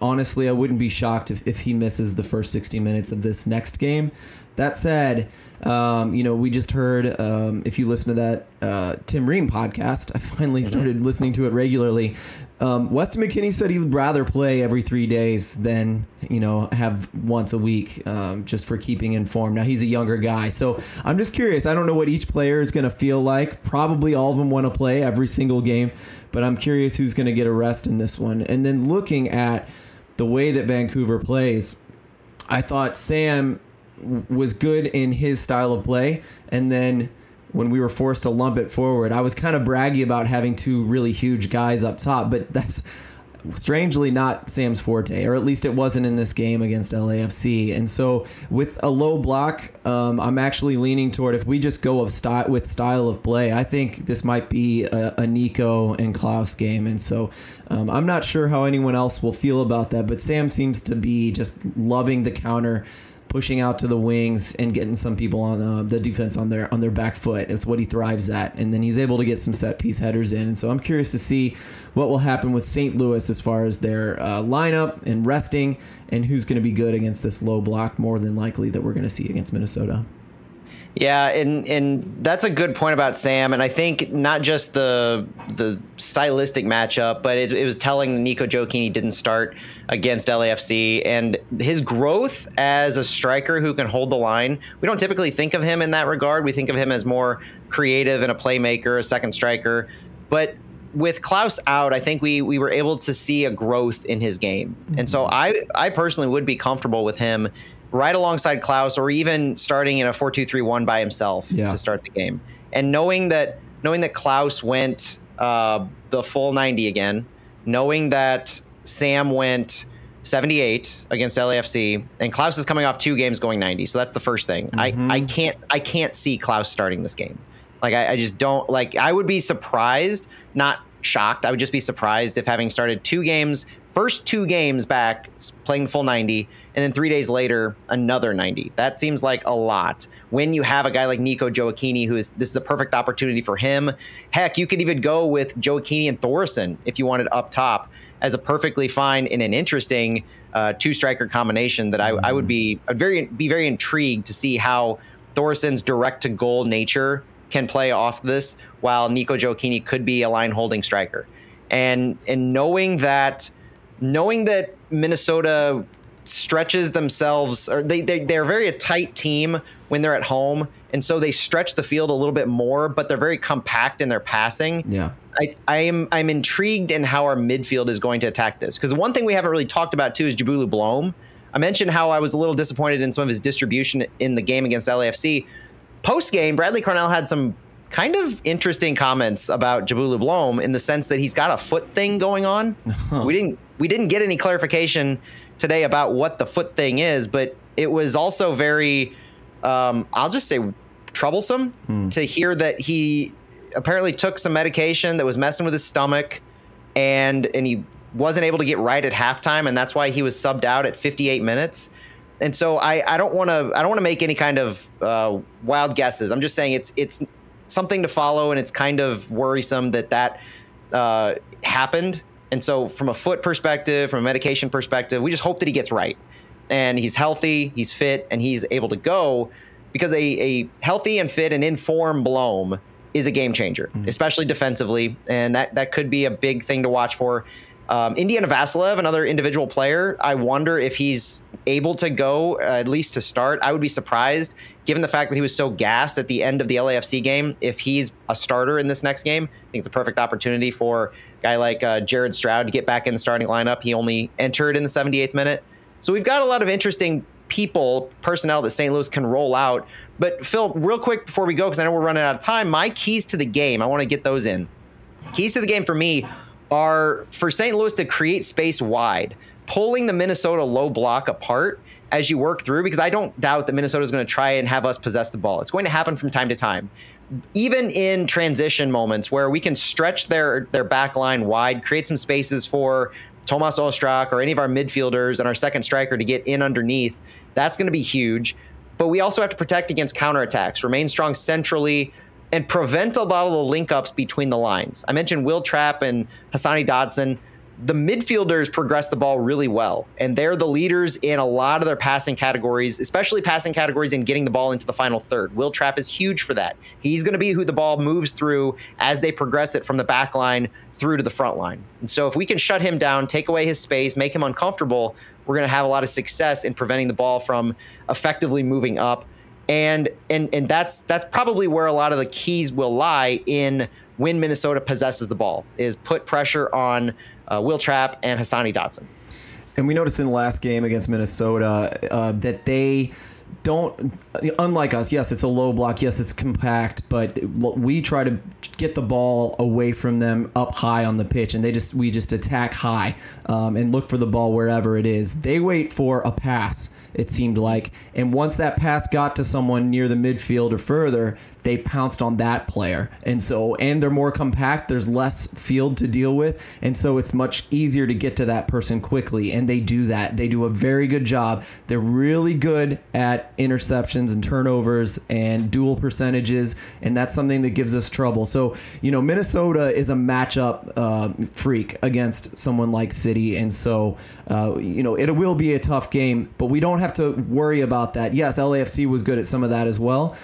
honestly, I wouldn't be shocked if, if he misses the first 60 minutes of this next game. That said, um, you know, we just heard, um, if you listen to that uh, Tim Ream podcast, I finally mm-hmm. started listening to it regularly. Um, Weston McKennie said he would rather play every three days than, you know, have once a week um, just for keeping informed. Now, he's a younger guy. So I'm just curious. I don't know what each player is going to feel like. Probably all of them want to play every single game, but I'm curious who's going to get a rest in this one. And then looking at the way that Vancouver plays, I thought Sam was good in his style of play, and then when we were forced to lump it forward, I was kind of braggy about having two really huge guys up top, but that's strangely not Sam's forte, or at least it wasn't in this game against LAFC. And so with a low block, um, I'm actually leaning toward if we just go of style with style of play, I think this might be a, a Nico and Klauss game. And so um, I'm not sure how anyone else will feel about that, but Sam seems to be just loving the counter pushing out to the wings and getting some people on uh, the defense on their on their back foot. It's what he thrives at, and then he's able to get some set piece headers in. And so I'm curious to see what will happen with St. Louis as far as their uh, lineup and resting, and who's going to be good against this low block more than likely that we're going to see against Minnesota. Yeah, and and that's a good point about Sam, and I think not just the the stylistic matchup, but it, it was telling Nico Gioacchini didn't start against LAFC, and his growth as a striker who can hold the line. We don't typically think of him in that regard. We think of him as more creative and a playmaker, a second striker, but with Klauss out, I think we we were able to see a growth in his game, and so mm-hmm. I I personally would be comfortable with him right alongside Klauss or even starting in a four-two-three-one by himself yeah. to start the game. And knowing that knowing that Klauss went uh, the full 90 again, knowing that Sam went 78 against LAFC, and Klauss is coming off two games going 90. So that's the first thing. Mm-hmm. I, I can't I can't see Klauss starting this game. Like I, I just don't like I would be surprised, not shocked. I would just be surprised if having started two games, first two games back, playing the full 90, and then three days later, another 90. That seems like a lot. When you have a guy like Nico Gioacchini, who is this is a perfect opportunity for him. Heck, you could even go with Gioacchini and Thórisson if you wanted up top as a perfectly fine and an interesting uh, two striker combination that I, I would be I'd very be very intrigued to see how Thórisson's direct to goal nature can play off this, while Nico Gioacchini could be a line holding striker. And and knowing that knowing that Minnesota stretches themselves or they, they they're very a tight team when they're at home and so they stretch the field a little bit more but they're very compact in their passing. Yeah. I i am i'm intrigued in how our midfield is going to attack this because one thing we haven't really talked about too is Njabulo Blom. I mentioned how i was a little disappointed in some of his distribution in the game against lafc post game bradley carnell had some kind of interesting comments about Njabulo Blom in the sense that he's got a foot thing going on. We didn't we didn't get any clarification today about what the foot thing is, but it was also very, um, I'll just say, troublesome hmm. to hear that he apparently took some medication that was messing with his stomach, and and he wasn't able to get right at halftime, and that's why he was subbed out at 58 minutes. And so I, I don't want to I don't want to make any kind of uh, wild guesses. I'm just saying it's it's something to follow, and it's kind of worrisome that that uh, happened and so, from a foot perspective, from a medication perspective, we just hope that he gets right and he's healthy, he's fit, and he's able to go because a, a healthy and fit and in form Blom is a game changer, mm-hmm. especially defensively. And that, that could be a big thing to watch for. Um, Indiana Vassilev, another individual player, I wonder if he's able to go uh, at least to start. I would be surprised, given the fact that he was so gassed at the end of the LAFC game. If he's a starter in this next game, I think it's a perfect opportunity for guy like uh, Jared Stroud to get back in the starting lineup. He only entered in the 78th minute. So we've got a lot of interesting people, personnel that St. Louis can roll out. But Phil, real quick before we go, because I know we're running out of time, my keys to the game, I want to get those in. Keys to the game for me are for St. Louis to create space wide, pulling the Minnesota low block apart as you work through, because I don't doubt that Minnesota is going to try and have us possess the ball. It's going to happen from time to time. Even in transition moments where we can stretch their their back line wide, create some spaces for Tomas Ostrak or any of our midfielders and our second striker to get in underneath, that's going to be huge. But we also have to protect against counterattacks, remain strong centrally, and prevent a lot of the link ups between the lines. I mentioned Wil Trapp and Hassani Dotson. The midfielders progress the ball really well, and they're the leaders in a lot of their passing categories, especially passing categories and getting the ball into the final third. Wil Trapp is huge for that. He's going to be who the ball moves through as they progress it from the back line through to the front line. And so, if we can shut him down, take away his space, make him uncomfortable, we're going to have a lot of success in preventing the ball from effectively moving up and and and that's that's probably where a lot of the keys will lie in when Minnesota possesses the ball is put pressure on uh, Wil Trapp and Hassani Dotson. And we noticed in the last game against Minnesota uh, that they don't unlike us yes it's a low block yes it's compact but we try to get the ball away from them up high on the pitch and they just we just attack high um, and look for the ball wherever it is they wait for a pass it seemed like. And once that pass got to someone near the midfield or further, they pounced on that player. And so, and they're more compact, there's less field to deal with. And so it's much easier to get to that person quickly. And they do that. They do a very good job. They're really good at interceptions and turnovers and duel percentages. And that's something that gives us trouble. So, you know, Minnesota is a matchup uh, freak against someone like City. And so, uh, you know, it will be a tough game, but we don't have to worry about that. Yes, LAFC was good at some of that as well,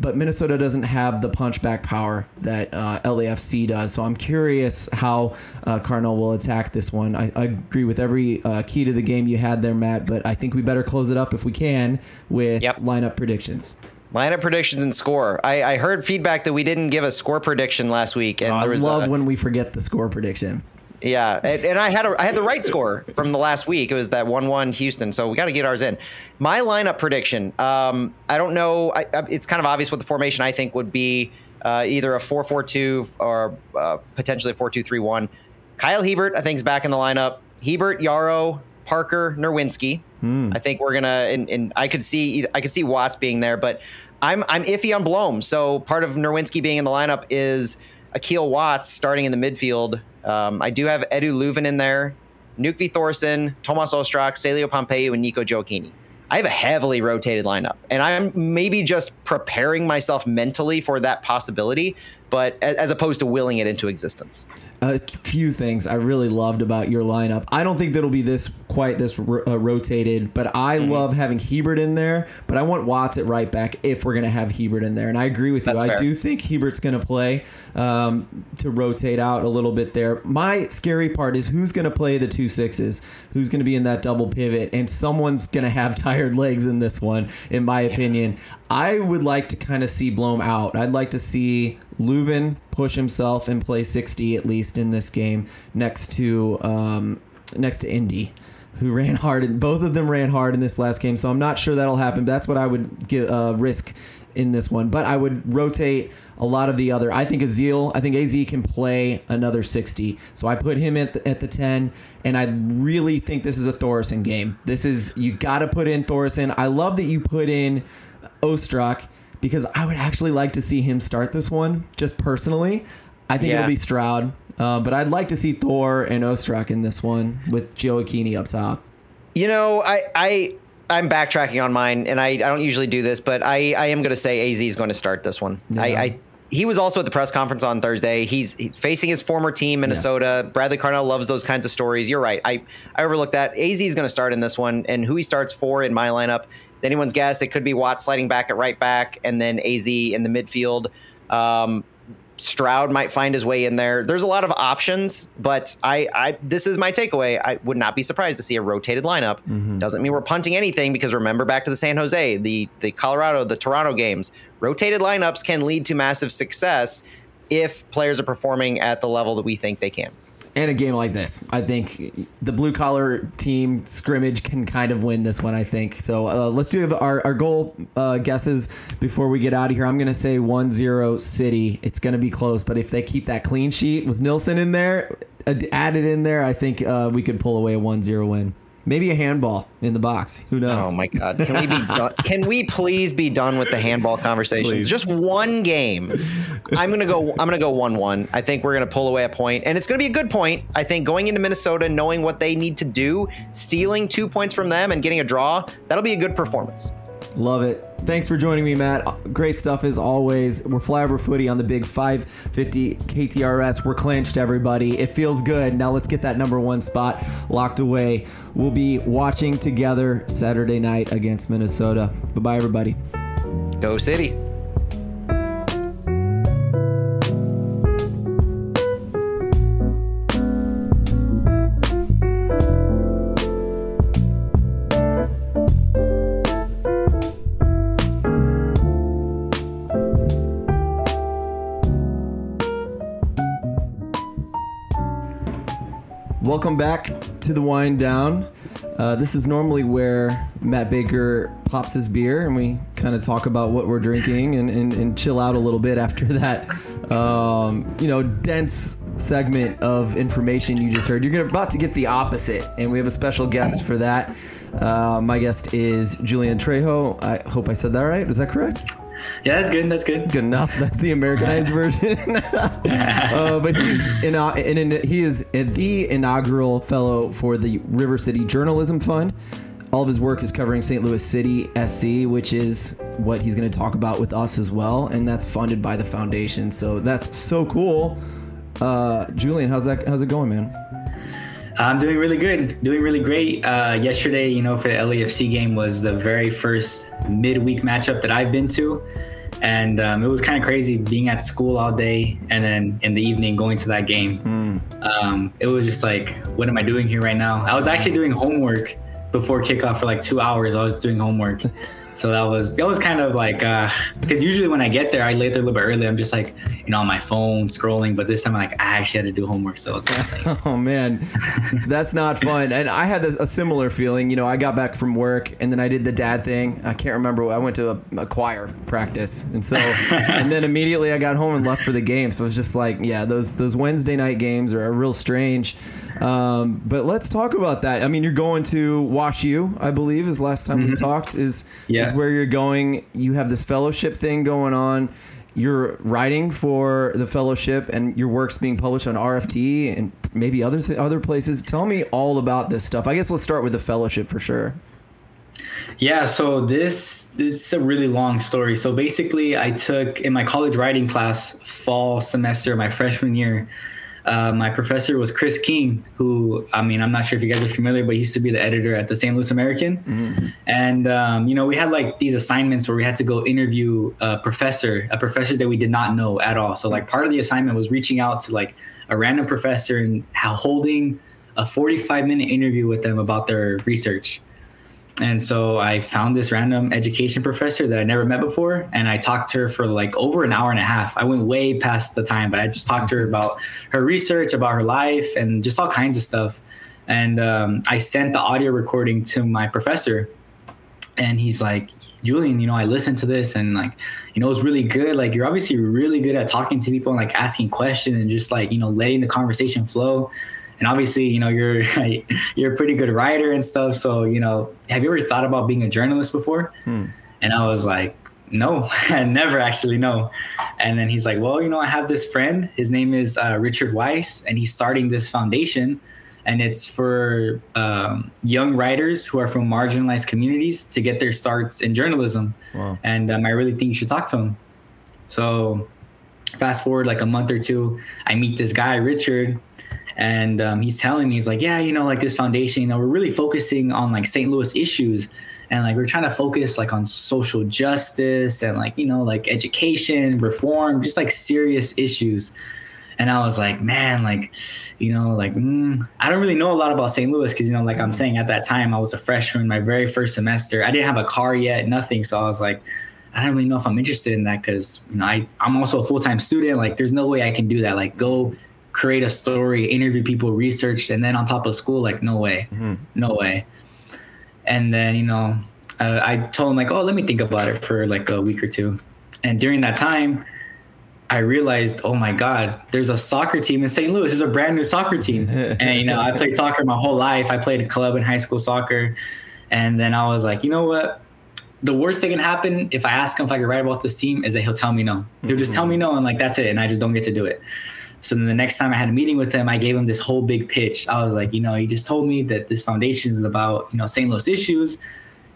but Minnesota doesn't have the punchback power that uh, LAFC does. So I'm curious how uh, Carnell will attack this one. I, I agree with every uh, key to the game you had there, Matt. But I think we better close it up if we can with yep. lineup predictions. Lineup predictions and score. I, I, heard feedback that we didn't give a score prediction last week, and oh, there was I love a, when we forget the score prediction. Yeah, and, and, I had a, I had the right score from the last week. It was that one-one Houston. So we got to get ours in. My lineup prediction. Um, I don't know. I, it's kind of obvious what the formation I think would be. Uh, either a four-four-two or uh, potentially a four-two-three-one. Kyle Hebert, I think, is back in the lineup. Hebert, Yaro, Parker, Nerwinski. Hmm. I think we're gonna, and, and I could see, I could see Watts being there, but I'm I'm iffy on Blom. So part of Nerwinski being in the lineup is Akil Watts starting in the midfield. Um, I do have Edu Löwen in there, Nökkvi Thórisson, Tomas Ostrak, Celio Pompeu, and Nico Gioacchini. I have a heavily rotated lineup, and I'm maybe just preparing myself mentally for that possibility, but as, as opposed to willing it into existence a few things I really loved about your lineup. I don't think that'll be this quite this ro- uh, rotated, but I mm-hmm. love having Hebert in there. But I want Watts at right back if we're gonna have Hebert in there, and I agree with you. That's I do think Hebert's gonna play um, to rotate out a little bit there. My scary part is who's gonna play the two sixes, who's gonna be in that double pivot, and someone's gonna have tired legs in this one, in my opinion. I would like to kind of see Blom out. I'd like to see Löwen push himself and play 60 at least in this game next to um, next to Indy, who ran hard. And both of them ran hard in this last game, so I'm not sure that'll happen. That's what I would give, uh, risk in this one. But I would rotate a lot of the other. I think Aziel, I think AZ can play another 60. So I put him at the, at the 10, and I really think this is a Thórisson game. This is, you got to put in Thórisson. I love that you put in Ostrak because I would actually like to see him start this one, just personally. I think yeah. it'll be Stroud, uh, but I'd like to see Thor and Ostrak in this one with Gioacchini up top. You know, I I I'm backtracking on mine, and I, I don't usually do this, but I, I am going to say AZ is going to start this one. Yeah. I, I he was also at the press conference on Thursday. He's, he's facing his former team, Minnesota. Yes. Bradley Carnell loves those kinds of stories. You're right. I, I overlooked that. AZ is going to start in this one, and who he starts for in my lineup anyone's guess. It could be Watt sliding back at right back, and then Az in the midfield. Um, Stroud might find his way in there. There's a lot of options, but I, I this is my takeaway. I would not be surprised to see a rotated lineup. Mm-hmm. Doesn't mean we're punting anything because remember back to the San Jose, the the Colorado, the Toronto games. Rotated lineups can lead to massive success if players are performing at the level that we think they can and a game like this. I think the blue collar team scrimmage can kind of win this one. I think so. Uh, let's do our, our goal uh, guesses before we get out of here. I'm gonna say 1-0 City. It's gonna be close, but if they keep that clean sheet with Nilsson in there, added in there, I think uh, we could pull away a 1-0 win. Maybe a handball in the box. Who knows? Oh my God! Can we be done? Can we please be done with the handball conversations? Please. Just one game. I'm gonna go. I'm gonna go one-one. I think we're gonna pull away a point, and it's gonna be a good point. I think going into Minnesota, knowing what they need to do, stealing two points from them and getting a draw, that'll be a good performance. Love it. Thanks for joining me, Matt. Great stuff as always. We're Flyover Footy on the big 550 KTRS. We're clinched, everybody. It feels good. Now let's get that number one spot locked away. We'll be watching together Saturday night against Minnesota. Bye bye, everybody. Go City. Welcome back to the wind down. Uh, this is normally where Matt Baker pops his beer and we kind of talk about what we're drinking and, and, and, chill out a little bit after that, um, you know, dense segment of information you just heard. You're about to get the opposite, and we have a special guest for that. Uh, my guest is Julian Trejo. I hope I said that right. Is that correct? Yeah, that's good. That's good. Good enough. That's the Americanized version. uh, but he's in, uh, in, in, he is the inaugural fellow for the River City Journalism Fund. All of his work is covering St. Louis City SC, which is what he's going to talk about with us as well, and that's funded by the foundation. So that's so cool. Uh, Julian, how's that? How's it going, man? I'm doing really good, doing really great. Uh, yesterday, you know, for the LAFC game was the very first midweek matchup that I've been to. And um, it was kind of crazy being at school all day and then in the evening going to that game. Mm. Um, it was just like, what am I doing here right now? I was actually doing homework before kickoff for like two hours. I was doing homework. So that was that was kind of like because uh, usually when I get there, I lay there a little bit early. I'm just like you know on my phone scrolling, but this time I'm like I actually had to do homework, so it was kind of like, oh man, that's not fun. And I had a, a, similar feeling. You know, I got back from work and then I did the dad thing. I can't remember. I went to a, a choir practice, and so and then immediately I got home and left for the game. So it was just like yeah, those those Wednesday night games are real strange. Um, but let's talk about that. I mean, you're going to Wash U, I believe, is last time mm-hmm. we talked. Is yeah. is where you're going. You have this fellowship thing going on. you're writing for the fellowship, and your work's being published on RFT and maybe other th- other places. Tell me all about this stuff. I guess let's start with the fellowship for sure. Yeah, so this it's a really long story. So basically, I took in my college writing class fall semester, my freshman year. Uh, my professor was Chris King, who I mean, I'm not sure if you guys are familiar, but he used to be the editor at the St. Louis American. Mm-hmm. And um, you know, we had like these assignments where we had to go interview a professor, a professor that we did not know at all. So like part of the assignment was reaching out to like a random professor and holding a 45 minute interview with them about their research. And so I found this random education professor that I never met before, and I talked to her for like over an hour and a half. I went way past the time, but I just talked to her about her research, about her life, and just all kinds of stuff. And um, I sent the audio recording to my professor, and he's like, Julian, you know, I listened to this and like, you know, it's really good. Like, you're obviously really good at talking to people and like asking questions and just like, you know, letting the conversation flow and obviously you know you're you're a pretty good writer and stuff. So you know have you ever thought about being a journalist before? Hmm. and i was like no i never actually know. And then he's like well you know i have this friend. His name is uh, richard weiss and he's starting this foundation. And it's for um, young writers who are from marginalized communities to get their starts in journalism. Wow. and um, i really think you should talk to him. So fast forward like a month or two i meet this guy richard and um, he's telling me he's like yeah you know like this foundation you know we're really focusing on like st louis issues and like we're trying to focus like on social justice and like you know like education reform just like serious issues and i was like man like you know like mm, i don't really know a lot about st louis because you know like i'm saying at that time i was a freshman my very first semester i didn't have a car yet nothing so i was like I don't really know if I'm interested in that because you know I I'm also a full time student. Like, there's no way I can do that. Like, go create a story, interview people, research, and then on top of school, like no way, mm-hmm. no way. And then you know, uh, I told him like, oh, let me think about it for like a week or two. And during that time, I realized, oh my God, there's a soccer team in St. Louis. There's a brand new soccer team. and you know, I played soccer my whole life. I played club and high school soccer. And then I was like, you know what? The worst thing can happen if I ask him if I can write about this team is that he'll tell me no. He'll just tell me no, and like that's it, and I just don't get to do it. So then the next time I had a meeting with him, I gave him this whole big pitch. I was like, you know, he just told me that this foundation is about, you know, St. Louis issues.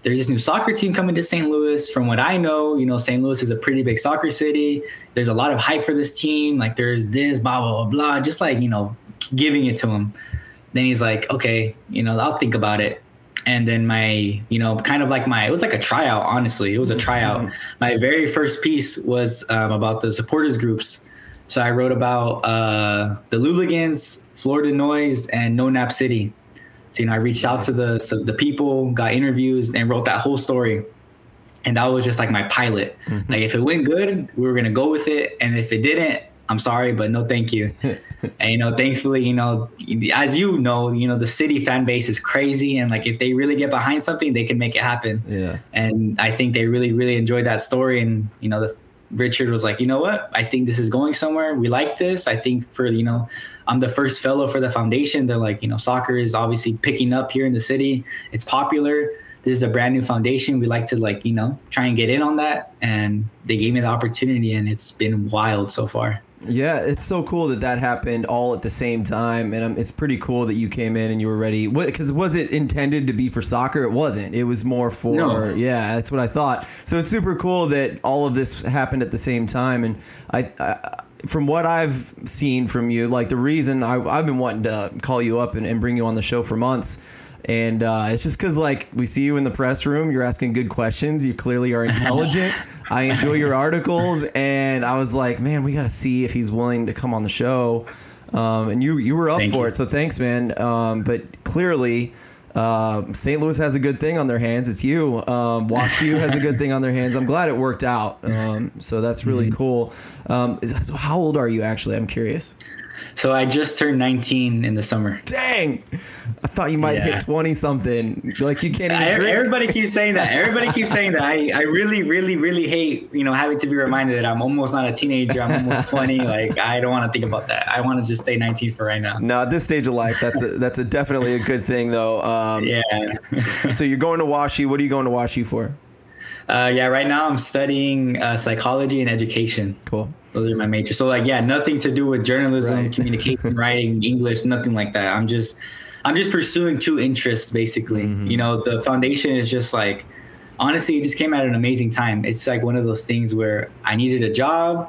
There's this new soccer team coming to St. Louis. From what I know, you know, St. Louis is a pretty big soccer city. There's a lot of hype for this team. Like there's this, blah, blah, blah, blah. Just like, you know, giving it to him. Then he's like, okay, you know, I'll think about it. And then my, you know, kind of like my, it was like a tryout, honestly. It was a tryout. Mm-hmm. My very first piece was um, about the supporters groups so I wrote about uh, the Louligans, Florida Noise, and No Nap City. So you know, I reached out to the so the people, got interviews, and wrote that whole story. And that was just like my pilot. Mm-hmm. Like if it went good, we were gonna go with it, and if it didn't, I'm sorry, but no, thank you. and you know, thankfully, you know, as you know, you know, the city fan base is crazy, and like if they really get behind something, they can make it happen. Yeah. And I think they really, really enjoyed that story, and you know, the Richard was like, you know what? I think this is going somewhere. We like this. I think for, you know, I'm the first fellow for the foundation. They're like, you know, soccer is obviously picking up here in the city. It's popular. This is a brand new foundation. We like to like, you know, try and get in on that. And they gave me the opportunity and it's been wild so far. Yeah, it's so cool that that happened all at the same time, and um, it's pretty cool that you came in and you were ready. Because was it intended to be for soccer? It wasn't. It was more for no. yeah. That's what I thought. So it's super cool that all of this happened at the same time, and I, I from what I've seen from you, like the reason I, have been wanting to call you up and, and bring you on the show for months and uh, it's just because like we see you in the press room you're asking good questions you clearly are intelligent I enjoy your articles, and I was like, man, we got to see if he's willing to come on the show. Um, and you you were up Thank for you. it, so thanks, man. Um, but clearly, uh, St. Louis has a good thing on their hands. It's you. Um, WashU has a good thing on their hands. I'm glad it worked out. Um, so that's really mm-hmm. cool. Um, so how old are you actually? I'm curious. So I just turned 19 in the summer. Dang. I thought you might yeah. hit 20 something. Like you can't even drink. Everybody keeps saying that. Everybody keeps saying that. I, I really, really, really hate, you know, having to be reminded that I'm almost not a teenager. I'm almost 20. like I don't want to think about that. I want to just stay 19 for right now. No, at this stage of life, that's a, that's a definitely a good thing though. Um, yeah. so you're going to WashU. What are you going to WashU for? Uh, yeah, right now I'm studying uh, psychology and education. Cool. Those are my majors. So like, yeah, nothing to do with journalism, Right. communication, writing, English, nothing like that. I'm just, I'm just pursuing two interests basically. Mhm. You know, the foundation is just like, honestly, it just came at an amazing time. It's like one of those things where I needed a job,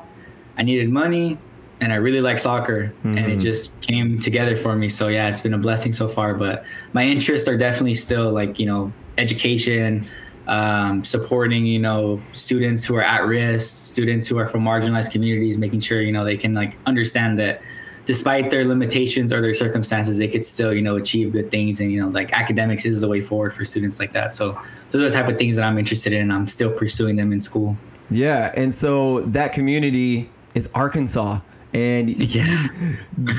I needed money, and I really like soccer, and it Mhm. just came together for me. So yeah, it's been a blessing so far. But my interests are definitely still like you know education, um, supporting you know students who are at risk, students who are from marginalized communities, making sure you know they can like understand that despite their limitations or their circumstances, they could still you know achieve good things, and you know like academics is the way forward for students like that. So those are the type of things that I'm interested in, I'm still pursuing them in school. Yeah, and so that community is Arkansas, and Yeah.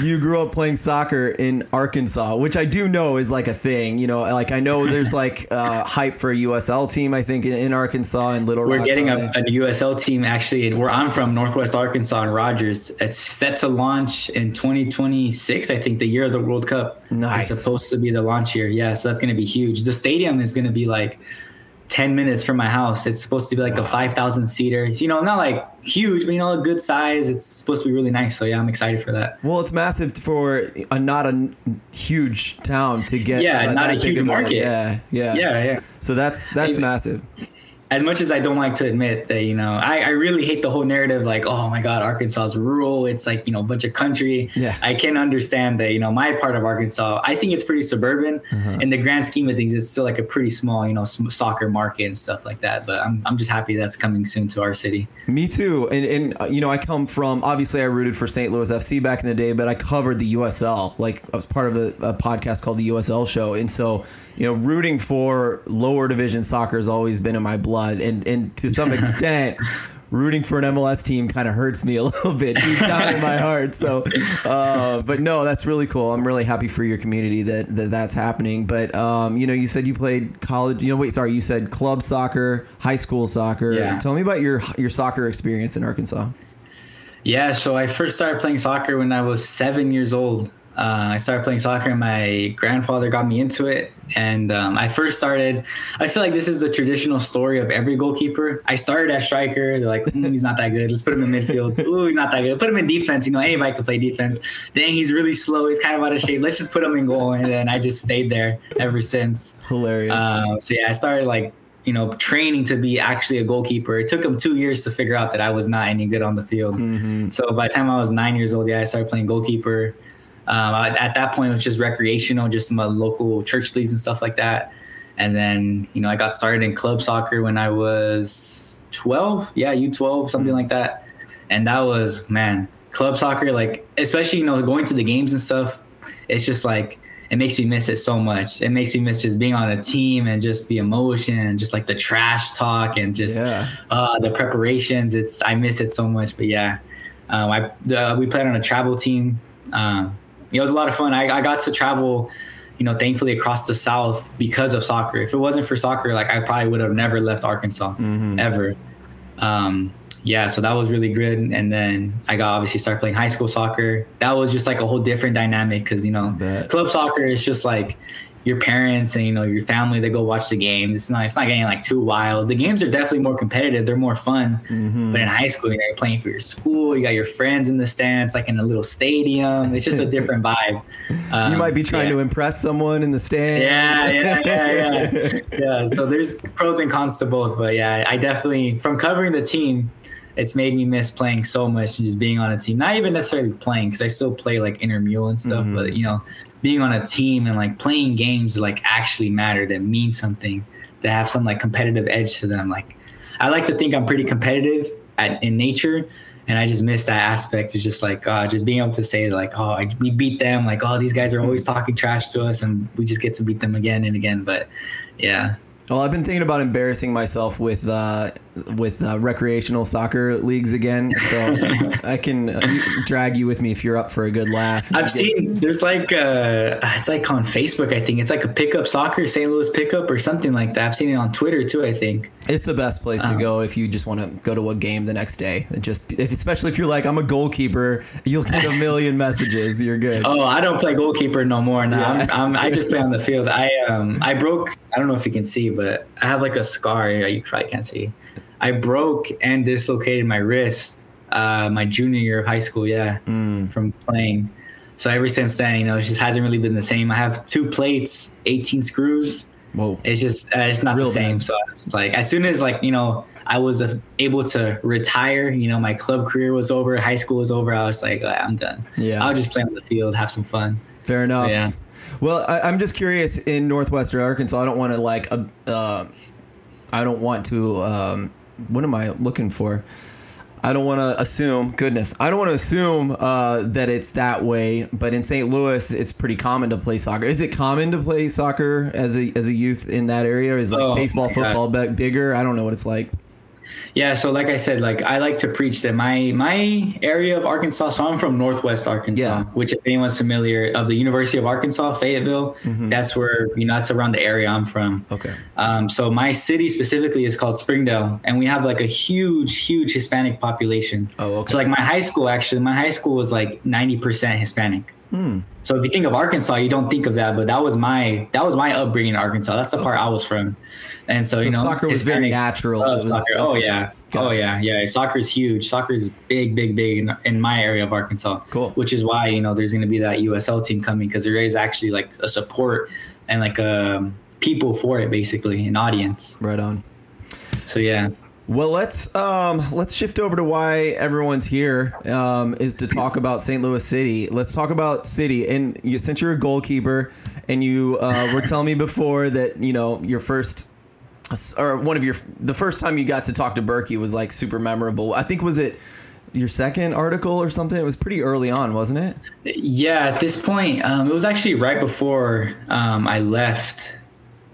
you grew up playing soccer in Arkansas, which I do know is like a thing. You know, like I know there's like uh, hype for a USL team. I think in, in Arkansas and Little We're Rock. getting a, a USL team actually, and where I'm from, Northwest Arkansas and Rogers. It's set to launch in 2026. I think the year of the World Cup. Nice. It's supposed to be the launch year. Yeah, so that's going to be huge. The stadium is going to be like 10 minutes from my house. It's supposed to be like a 5,000 seater. You know, not like huge, but you know, a good size. It's supposed to be really nice. So yeah, I'm excited for that. Well, it's massive for a not a huge town to get. Yeah, uh, not a huge market. Yeah, yeah, Yeah, yeah. So that's that's massive. As much as I don't like to admit that, you know, I, I really hate the whole narrative like, oh my God, Arkansas is rural. It's like, you know, a bunch of country. Yeah. I can understand that, you know, my part of Arkansas, I think it's pretty suburban. Uh-huh. In the grand scheme of things, it's still like a pretty small, you know, sm- soccer market and stuff like that. But I'm, I'm just happy that's coming soon to our city. Me too. And, and uh, you know, I come from obviously I rooted for St. Louis FC back in the day, but I covered the USL. Like I was part of a, a podcast called the USL Show, and so you know, rooting for lower division soccer has always been in my blood, and and to some extent. Rooting for an MLS team kind of hurts me a little bit deep down in my heart. So, uh, but no, that's really cool. I'm really happy for your community that, that that's happening. But um, you know, you said you played college. You know, wait, sorry, you said club soccer, high school soccer. Yeah. Tell me about your your soccer experience in Arkansas. Yeah, so I first started playing soccer when I was seven years old. Uh, I started playing soccer, and my grandfather got me into it. And um, I first started. I feel like this is the traditional story of every goalkeeper. I started as striker. They're like, "Mm, he's not that good. Let's put him in midfield. Ooh, he's not that good. Put him in defense. You know, anybody can play defense. Dang, he's really slow. He's kind of out of shape. Let's just put him in goal. And then I just stayed there ever since. Hilarious. Um, so yeah, I started like you know training to be actually a goalkeeper. It took him two years to figure out that I was not any good on the field. hmm So by the time I was nine years old, yeah, I started playing goalkeeper. Um, I- at that point, it was just recreational, just my local church leagues and stuff like that. And then, you know, I got started in club soccer when I was 12. Yeah, U12, something like that. And that was, man, club soccer, like, especially, you know, going to the games and stuff, it's just like, it makes me miss it so much. It makes me miss just being on a team and just the emotion just like the trash talk and just Yeah. uh, the preparations. It's I miss it so much. But yeah, um, I the, we played on a travel team. Um, it was a lot of fun. I, I got to travel, you know, thankfully across the South because of soccer. If it wasn't for soccer, like I probably would have never left Arkansas Mhm. ever. Um, yeah, so that was really good. And then I got obviously started playing high school soccer. That was just like a whole different dynamic because you know club soccer is just like your parents and you know your family they go watch the game. It's not it's not getting like too wild. The games are definitely more competitive. They're more fun. Mhm. But in high school, you know, you're playing for your school. You got your friends in the stands, like in a little stadium. It's just a different vibe. Um, you might be trying yeah. to impress someone in the stand. Yeah, yeah, yeah, yeah. yeah. So there's pros and cons to both, but yeah, I definitely from covering the team, it's made me miss playing so much and just being on a team. Not even necessarily playing because I still play like intramural and stuff, Mhm. but you know, being on a team and like playing games that like actually matter, that mean something, that have some like competitive edge to them. Like I like to think I'm pretty competitive at in nature. And I just miss that aspect of just like uh, just being able to say like, oh, I, we beat them. Like, oh, these guys are always talking trash to us, and we just get to beat them again and again. But yeah, Well, I've been thinking about embarrassing myself with uh, with uh, recreational soccer leagues again, so I can uh, drag you with me if you're up for a good laugh. I've seen there's like uh it's like on Facebook I think it's like a pickup soccer St. Louis pickup or something like that. I've seen it on Twitter too. I think. It's the best place to Um, go if you just want to go to a game the next day. It Just if, especially if you're like I'm a goalkeeper, you'll get a million messages. You're good. Oh, I don't play goalkeeper no more. Now Yeah. I'm, I'm, I just play on the field. I um I broke. I don't know if you can see, but I have like a scar. You probably can't see. I broke and dislocated my wrist. Uh, my junior year of high school. Yeah, Mm. from playing. So ever since then, you know, it just hasn't really been the same. I have two plates, 18 screws. Whoa. It's just uh, it's not Real the same. bad. So it's like as soon as like you know I was uh, able to retire, you know, my club career was over, high school was over. I was like, "All right, I'm done. Yeah. I'll just play on the field, have some fun. Fair So, enough. yeah. Well, I, I'm just curious in northwestern Arkansas. I don't want to like, uh, uh, I don't want to. Um, what am I looking for? I don't want to assume. Goodness, I don't want to assume uh, that it's that way. But in St. Louis, it's pretty common to play soccer. Is it common to play soccer as a as a youth in that area? Is like Oh, baseball, God. football be- bigger? I don't know what it's like. Yeah, so like I said, like I like to preach that my my area of Arkansas. So I'm from Northwest Arkansas, Yeah. which if anyone's familiar of the University of Arkansas, Fayetteville, Mm-hmm. that's where you know that's around the area I'm from. Okay. Um, so my city specifically is called Springdale, and we have like a huge, huge Hispanic population. Oh, okay. So like my high school, actually, my high school was like ninety percent Hispanic. Hmm. So if you think of Arkansas, you don't think of that, but that was my that was my upbringing in Arkansas. That's the part I was from, and so, So you know, soccer was very natural. love was- soccer. Oh yeah, oh yeah, yeah. Soccer is huge. Soccer is big, big, big in, in my area of Arkansas. Cool. Which is why you know there's going to be that USL team coming because there is actually like a support and like um, people for it, basically, an audience. Right on. So yeah. Well, let's um, let's shift over to why everyone's here um, is to talk about St. Louis City. Let's talk about City. And you, since you're a goalkeeper, and you uh, were telling me before that you know your first or one of your the first time you got to talk to Bürki was like super memorable. I think was it your second article or something. It was pretty early on, wasn't it? Yeah, at this point, um, it was actually right before um, I left.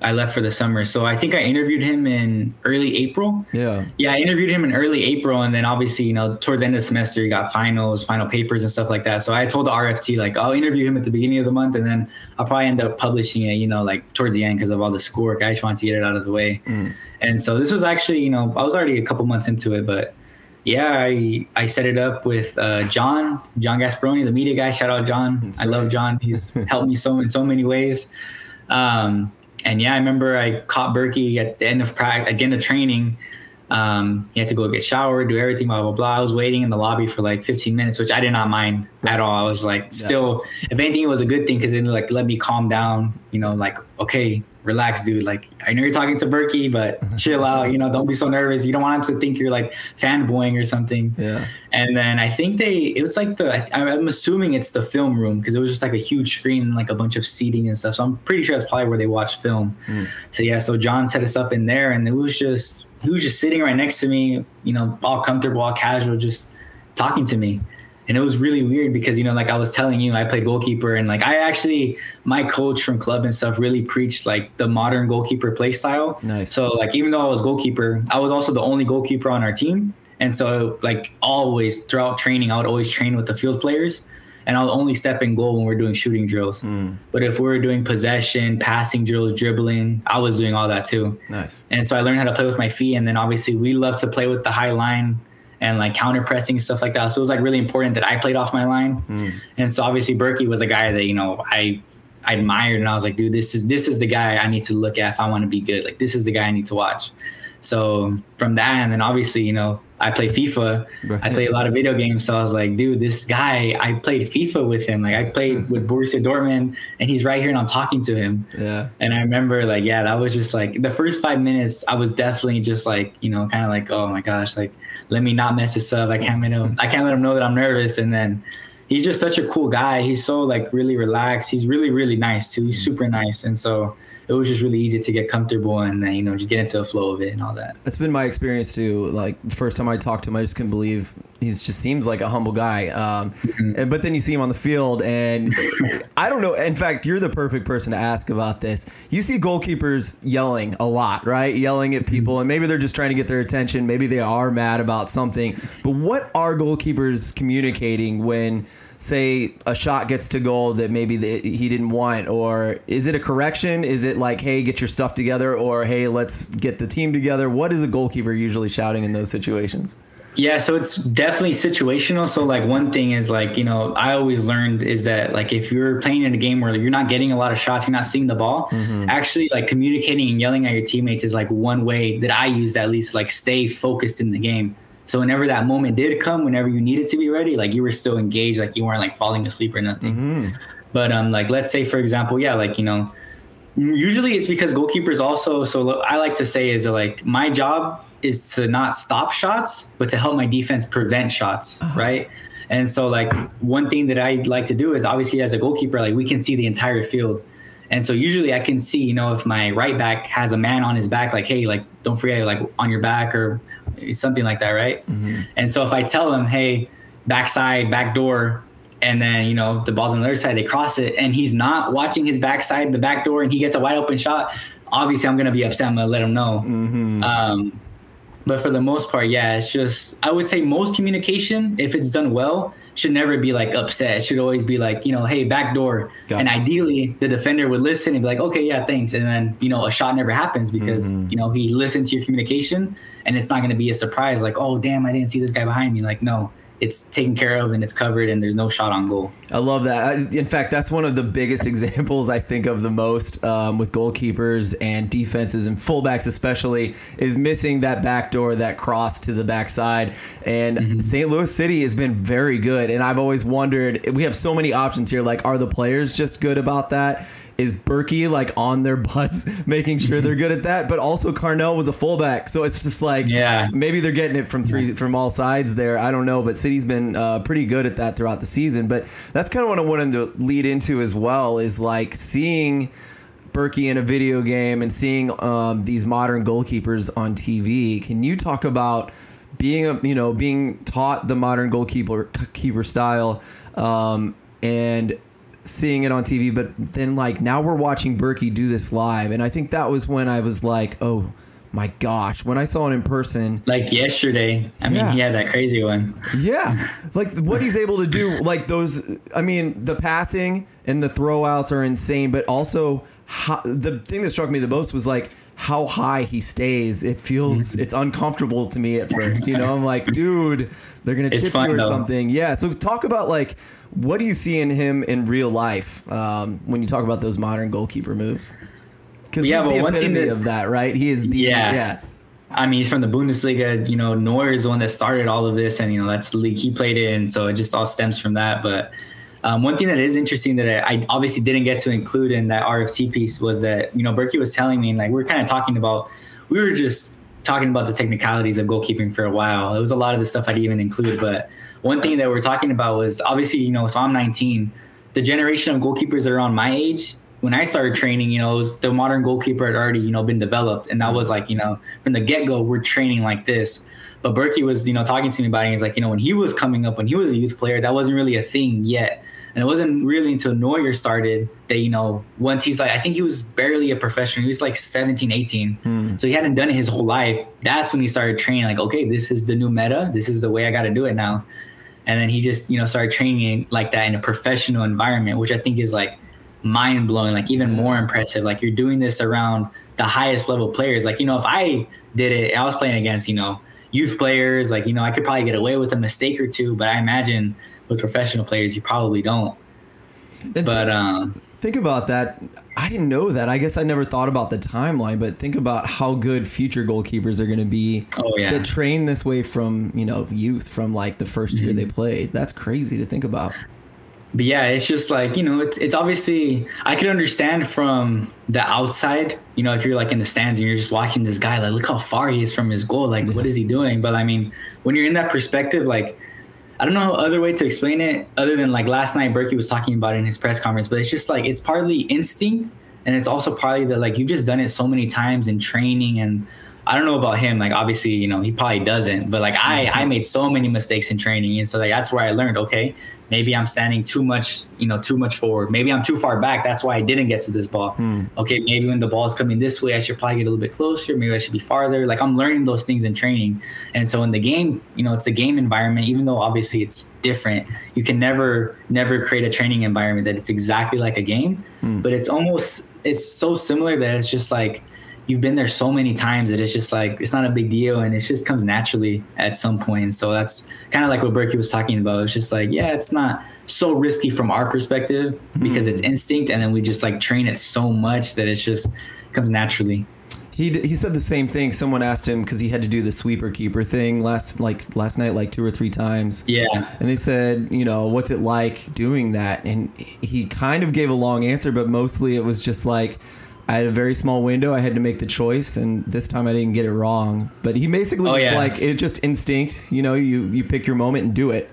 I left for the summer, so I think I interviewed him in early April. Yeah. Yeah, I interviewed him in early April, and then obviously, you know, towards the end of the semester, you got finals, final papers, and stuff like that. So I told the RFT like I'll interview him at the beginning of the month, and then I'll probably end up publishing it, you know, like towards the end because of all the schoolwork. I just wanted to get it out of the way. Mm. And so this was actually, you know, I was already a couple months into it, but yeah, I I set it up with uh, John, John Gasparoni, the media guy. Shout out John. That's I love. John. He's helped me so in so many ways. Um, and yeah, I remember I caught Bürki at the end of practice, again, the training. Um, he had to go get showered, do everything, blah blah blah. I was waiting in the lobby for like 15 minutes, which I did not mind at all. I was like, still, if anything, it was a good thing because it like let me calm down. You know, like okay, relax, dude. Like I know you're talking to Bürki, but chill out. You know, don't be so nervous. You don't want him to think you're like fanboying or something. Yeah. And then I think they, it was like the, I- I'm assuming it's the film room because it was just like a huge screen and like a bunch of seating and stuff. So I'm pretty sure that's probably where they watch film. Mm. So yeah, so John set us up in there and it was just, he was just sitting right next to me, you know, all comfortable, all casual, just talking to me. And it was really weird because, you know, like I was telling you, I played goalkeeper and like I actually, my coach from club and stuff really preached like the modern goalkeeper play style. Nice. So like even though I was goalkeeper, I was also the only goalkeeper on our team. And so like always throughout training, I would always train with the field players and I'll only step in goal when we're doing shooting drills. Mm. But if we are doing possession, passing drills, dribbling, I was doing all that too. Nice. And so I learned how to play with my feet. And then obviously we love to play with the high line and like counter pressing stuff like that. So it was like really important that I played off my line. Mm. And so obviously Bürki was a guy that, you know, I I admired and I was like, dude, this is this is the guy I need to look at if I want to be good. Like this is the guy I need to watch. So from that and then obviously, you know, I play FIFA. Right. I play a lot of video games. So I was like, dude, this guy, I played FIFA with him. Like I played with Borussia Dortmund and he's right here and I'm talking to him. Yeah. And I remember like, yeah, that was just like the first five minutes, I was definitely just like, you know, kind of like, oh my gosh, like let me not mess this up. I can't let him I can't let him know that I'm nervous. And then he's just such a cool guy. He's so like really relaxed. He's really, really nice too. He's super nice. And so it was just really easy to get comfortable and then you know just get into the flow of it and all that. That's been my experience too. Like the first time I talked to him, I just couldn't believe he just seems like a humble guy. Um, Mm-hmm. and, but then you see him on the field, and I don't know. In fact, you're the perfect person to ask about this. You see goalkeepers yelling a lot, right? Yelling at people, and maybe they're just trying to get their attention. Maybe they are mad about something. But what are goalkeepers communicating when? Say a shot gets to goal that maybe the, he didn't want or is it a correction is it like hey get your stuff together or hey let's get the team together what is a goalkeeper usually shouting in those situations Yeah, so it's definitely situational. So like one thing is like, you know, I always learned is that like if you're playing in a game where you're not getting a lot of shots, you're not seeing the ball, mm-hmm. actually like communicating and yelling at your teammates is like one way that I used at least like stay focused in the game. So whenever that moment did come, whenever you needed to be ready, like you were still engaged, like you weren't like falling asleep or nothing. Mm-hmm. But um like let's say for example, yeah, like you know, usually it's because goalkeepers also so I like to say is that like my job is to not stop shots, but to help my defense prevent shots, right? And so like one thing that I like to do is obviously as a goalkeeper, like we can see the entire field. And so usually I can see, you know, if my right back has a man on his back, like, hey, like don't forget like on your back or something like that, right? And so if I tell them, hey, backside, back door, and then you know the ball's on the other side, they cross it, and he's not watching his backside, the back door, and he gets a wide open shot. Obviously, I'm gonna be upset. I'm gonna let him know. Mm-hmm. Um, but for the most part, yeah, it's just I would say most communication, if it's done well, should never be like upset. It should always be like you know, hey, back door, Got and it. ideally the defender would listen and be like, okay, yeah, thanks, and then you know a shot never happens because Mhm. you know he listened to your communication, and it's not gonna be a surprise like, oh damn, I didn't see this guy behind me. Like no, it's taken care of and it's covered and there's no shot on goal. I love that. In fact, that's one of the biggest examples I think of the most um, with goalkeepers and defenses and fullbacks, especially, is missing that back door, that cross to the backside. And St. Louis City has been very good. And I've always wondered we have so many options here. Like, are the players just good about that? Is Bürki like on their butts, making sure they're good at that? But also, Carnell was a fullback, so it's just like Yeah. maybe they're getting it from three from all sides there. I don't know, but City's been uh, pretty good at that throughout the season. But that's kind of what I wanted to lead into as well is like seeing Bürki in a video game and seeing um, these modern goalkeepers on TV. Can you talk about being a you know being taught the modern goalkeeper keeper style um, and seeing it on TV, but then like now we're watching Bürki do this live, and I think that was when I was like, oh my gosh, when I saw it in person, Like yesterday, I mean, Yeah. he had that crazy one. yeah, like what he's able to do, like those. I mean, the passing and the throwouts are insane, but also how, the thing that struck me the most was like how high he stays. It feels it's uncomfortable to me at first. You know, I'm like, dude, they're gonna It's chip you or though. something. Yeah. So talk about like what do you see in him in real life um, when you talk about those modern goalkeeper moves? Because Yeah, he's the epitome that- of that, right? He is the Yeah. yeah. I mean, he's from the Bundesliga. You know, Neuer is the one that started all of this, and you know that's the league he played in. So it just all stems from that. But um, one thing that is interesting that I, I obviously didn't get to include in that RFT piece was that you know Bürki was telling me, and like we are kind of talking about, we were just talking about the technicalities of goalkeeping for a while. It was a lot of the stuff I didn't even include, but one thing that we're talking about was obviously you know, so I'm 19. The generation of goalkeepers that are on my age when I started training, you know, was the modern goalkeeper had already, you know, been developed. And that was like, you know, from the get go, we're training like this. But Bürki was, you know, talking to me about it. He's like, you know, when he was coming up, when he was a youth player, that wasn't really a thing yet. And it wasn't really until Neuer started that, you know, once he's like, I think he was barely a professional. He was like 17, 18. Hmm. So he hadn't done it his whole life. That's when he started training, like, okay, this is the new meta. This is the way I got to do it now. And then he just, you know, started training like that in a professional environment, which I think is like mind blowing, like even more impressive. Like you're doing this around the highest level players. Like, you know, if I did it, I was playing against, you know, youth players, like, you know, I could probably get away with a mistake or two, but I imagine with professional players, you probably don't. But, um, think about that. I didn't know that. I guess I never thought about the timeline, but think about how good future goalkeepers are going to be oh, yeah. that train this way from you know youth, from like the 1st year they Mm-hmm. played. That's crazy to think about. But yeah, it's just like, you know, it's it's obviously I can understand from the outside, you know, if you're like in the stands and you're just watching this guy, like look how far he is from his goal. Like what is he doing? But I mean, when you're in that perspective, like I don't know other way to explain it other than like last night Bürki was talking about it in his press conference, but it's just like it's partly instinct and it's also partly that like you've just done it so many times in training and I don't know about him. Like obviously, you know, he probably doesn't. But like I, I made so many mistakes in training, and so like that's where I learned. Okay, maybe I'm standing too much, you know, too much forward. Maybe I'm too far back. That's why I didn't get to this ball. Hmm. Okay, maybe when the ball is coming this way, I should probably get a little bit closer. Maybe I should be farther. Like I'm learning those things in training, and so in the game, you know, it's a game environment. Even though obviously it's different, you can never, never create a training environment that it's exactly like a game. Hmm. But it's almost, it's so similar that it's just like you've been there so many times that it's just like it's not a big deal and it just comes naturally at some point. So that's kind of like what Bürki was talking about. It's just like, yeah, it's not so risky from our perspective hmm. because it's instinct and then we just like train it so much that it's just comes naturally. He, d- he said the same thing. Someone asked him because he had to do the sweeper keeper thing last like last night like two or three times. Yeah. And they said, you know, what's it like doing that? And he kind of gave a long answer, but mostly it was just like, I had a very small window. I had to make the choice, and this time I didn't get it wrong. But he basically Oh, was yeah. like, it's just instinct. You know, you you pick your moment and do it.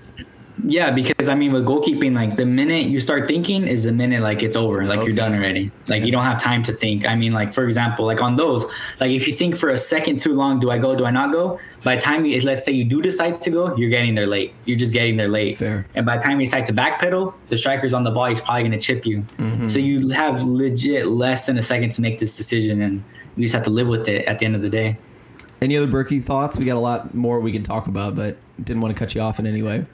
Yeah, because I mean, with goalkeeping, like the minute you start thinking is the minute like it's over, like Okay. you're done already. Like you don't have time to think. I mean, like for example, like on those, like if you think for a second too long, do I go? Do I not go? By the time you, let's say you do decide to go, you're getting there late. You're just getting there late. Fair. And by the time you decide to backpedal, the striker's on the ball. He's probably going to chip you. Mm-hmm. So you have legit less than a second to make this decision, and you just have to live with it at the end of the day. Any other Bürki thoughts? We got a lot more we can talk about, but didn't want to cut you off in any way.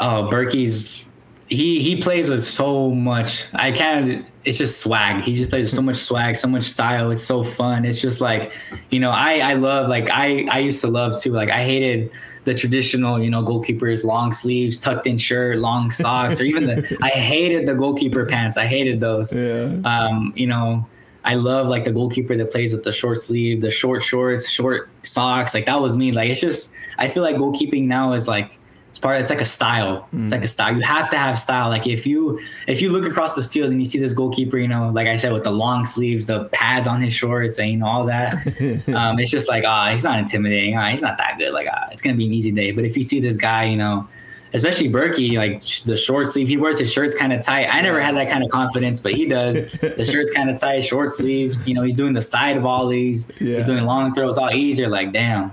Oh, Bürki's he he plays with so much. I can't. It's just swag. He just plays with so much swag, so much style. It's so fun. It's just like, you know, I I love like I I used to love too. Like I hated the traditional, you know, goalkeepers long sleeves, tucked in shirt, long socks, or even the I hated the goalkeeper pants. I hated those. Yeah. Um, you know, I love like the goalkeeper that plays with the short sleeve, the short shorts, short socks. Like that was me. Like it's just I feel like goalkeeping now is like it's part it's like a style. It's like a style. You have to have style. Like if you if you look across the field and you see this goalkeeper, you know, like I said, with the long sleeves, the pads on his shorts, and you know all that, um, it's just like ah, he's not intimidating. Ah, he's not that good. Like ah, it's gonna be an easy day. But if you see this guy, you know, especially Bürki, like the short sleeve, he wears his shirts kind of tight. I never had that kind of confidence, but he does. The shirt's kind of tight, short sleeves. You know, he's doing the side of volleys. Yeah. He's doing long throws, all easier. Like damn.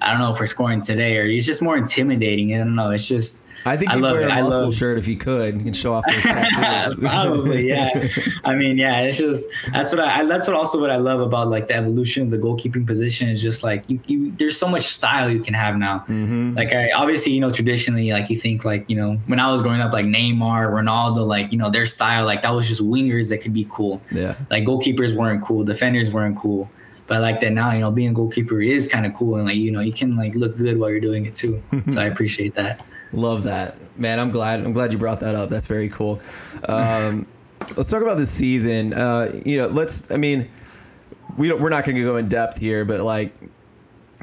I don't know if we're scoring today or he's just more intimidating. I don't know. It's just I think I love wear it. a muscle love- shirt if he could. Can show off probably yeah. I mean yeah, it's just that's what I, that's what also what I love about like the evolution of the goalkeeping position is just like you, you there's so much style you can have now. Mhm. Like I obviously you know traditionally like you think like you know when I was growing up like Neymar, Ronaldo, like you know their style like that was just wingers that could be cool. Yeah. Like goalkeepers weren't cool, defenders weren't cool. But I like that now, you know, being a goalkeeper is kind of cool, and like you know, you can like look good while you're doing it too. so I appreciate that. Love that, man. I'm glad. I'm glad you brought that up. That's very cool. Um, let's talk about this season. Uh, you know, let's. I mean, we don't. We're not going to go in depth here, but like,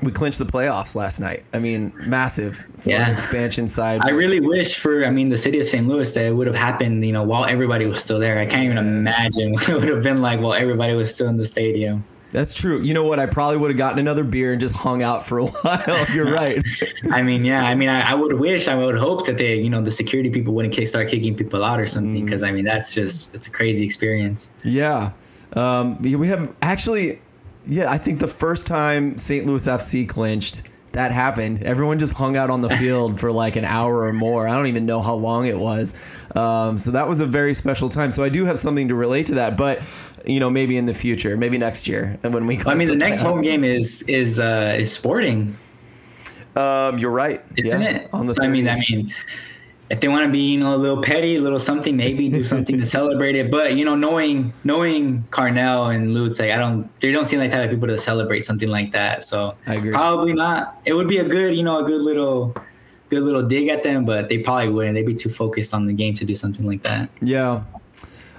we clinched the playoffs last night. I mean, massive Yeah. an expansion side. I really wish for, I mean, the city of St. Louis that it would have happened, you know, while everybody was still there. I can't even imagine what it would have been like while everybody was still in the stadium. That's true. You know what? I probably would have gotten another beer and just hung out for a while. You're right. I mean, yeah, I mean, I, I would wish, I would hope that they, you know, the security people wouldn't kick, start kicking people out or something, because I mean, that's just, it's a crazy experience. Yeah. Um, we have actually, yeah, I think the first time St. Louis FC clinched, that happened. Everyone just hung out on the field for like an hour or more. I don't even know how long it was. Um, so that was a very special time. So I do have something to relate to that, but you know, maybe in the future, maybe next year, and when we. I mean, the next home game is, is, uh, is sporting. Um, you're right. isn't Yeah, it? On the So, I mean, I mean, if they want to be, you know, a little petty, a little something, maybe do something to celebrate it. But you know, knowing knowing Carnell and Lutz, like I don't, they don't seem like type of people to celebrate something like that. So I agree. probably not. It would be a good, you know, a good little, good little dig at them, but they probably wouldn't. They'd be too focused on the game to do something like that. Yeah.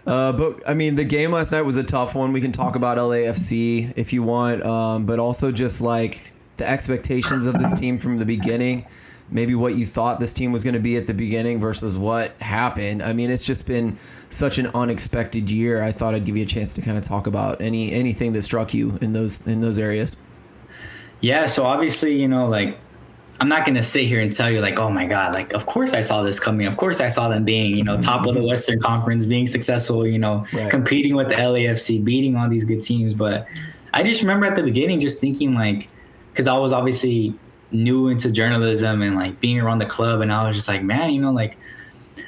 Uh, but I mean, the game last night was a tough one. We can talk about LAFC if you want, um, but also just like the expectations of this team from the beginning. Maybe what you thought this team was going to be at the beginning versus what happened. I mean, it's just been such an unexpected year. I thought I'd give you a chance to kind of talk about any anything that struck you in those in those areas. Yeah, so obviously, you know, like I'm not gonna sit here and tell you like, oh my god, like of course I saw this coming. Of course I saw them being, you know, top of the mm-hmm. Western Conference, being successful, you know, Right. competing with the LAFC, beating all these good teams. But I just remember at the beginning just thinking like, because I was obviously new into journalism and like being around the club, and I was just like, man, you know, like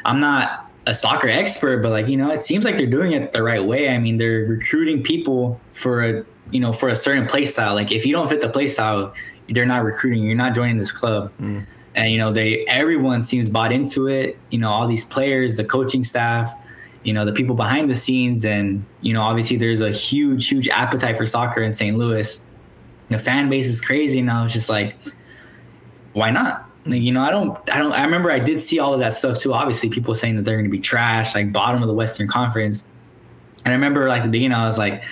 I'm not a soccer expert, but like you know, it seems like they're doing it the right way. I mean, they're recruiting people for a you know for a certain play style. Like if you don't fit the play style, they're not recruiting. you. You're not joining this club. Mm. And you know, they everyone seems bought into it. You know, all these players, the coaching staff, you know, the people behind the scenes, and you know, obviously there's a huge, huge appetite for soccer in St. Louis. The fan base is crazy, and I was just like, why not? Like, you know, I don't, I don't, I remember I did see all of that stuff too. Obviously, people saying that they're going to be trash, like bottom of the Western Conference. And I remember, like the beginning, I was like,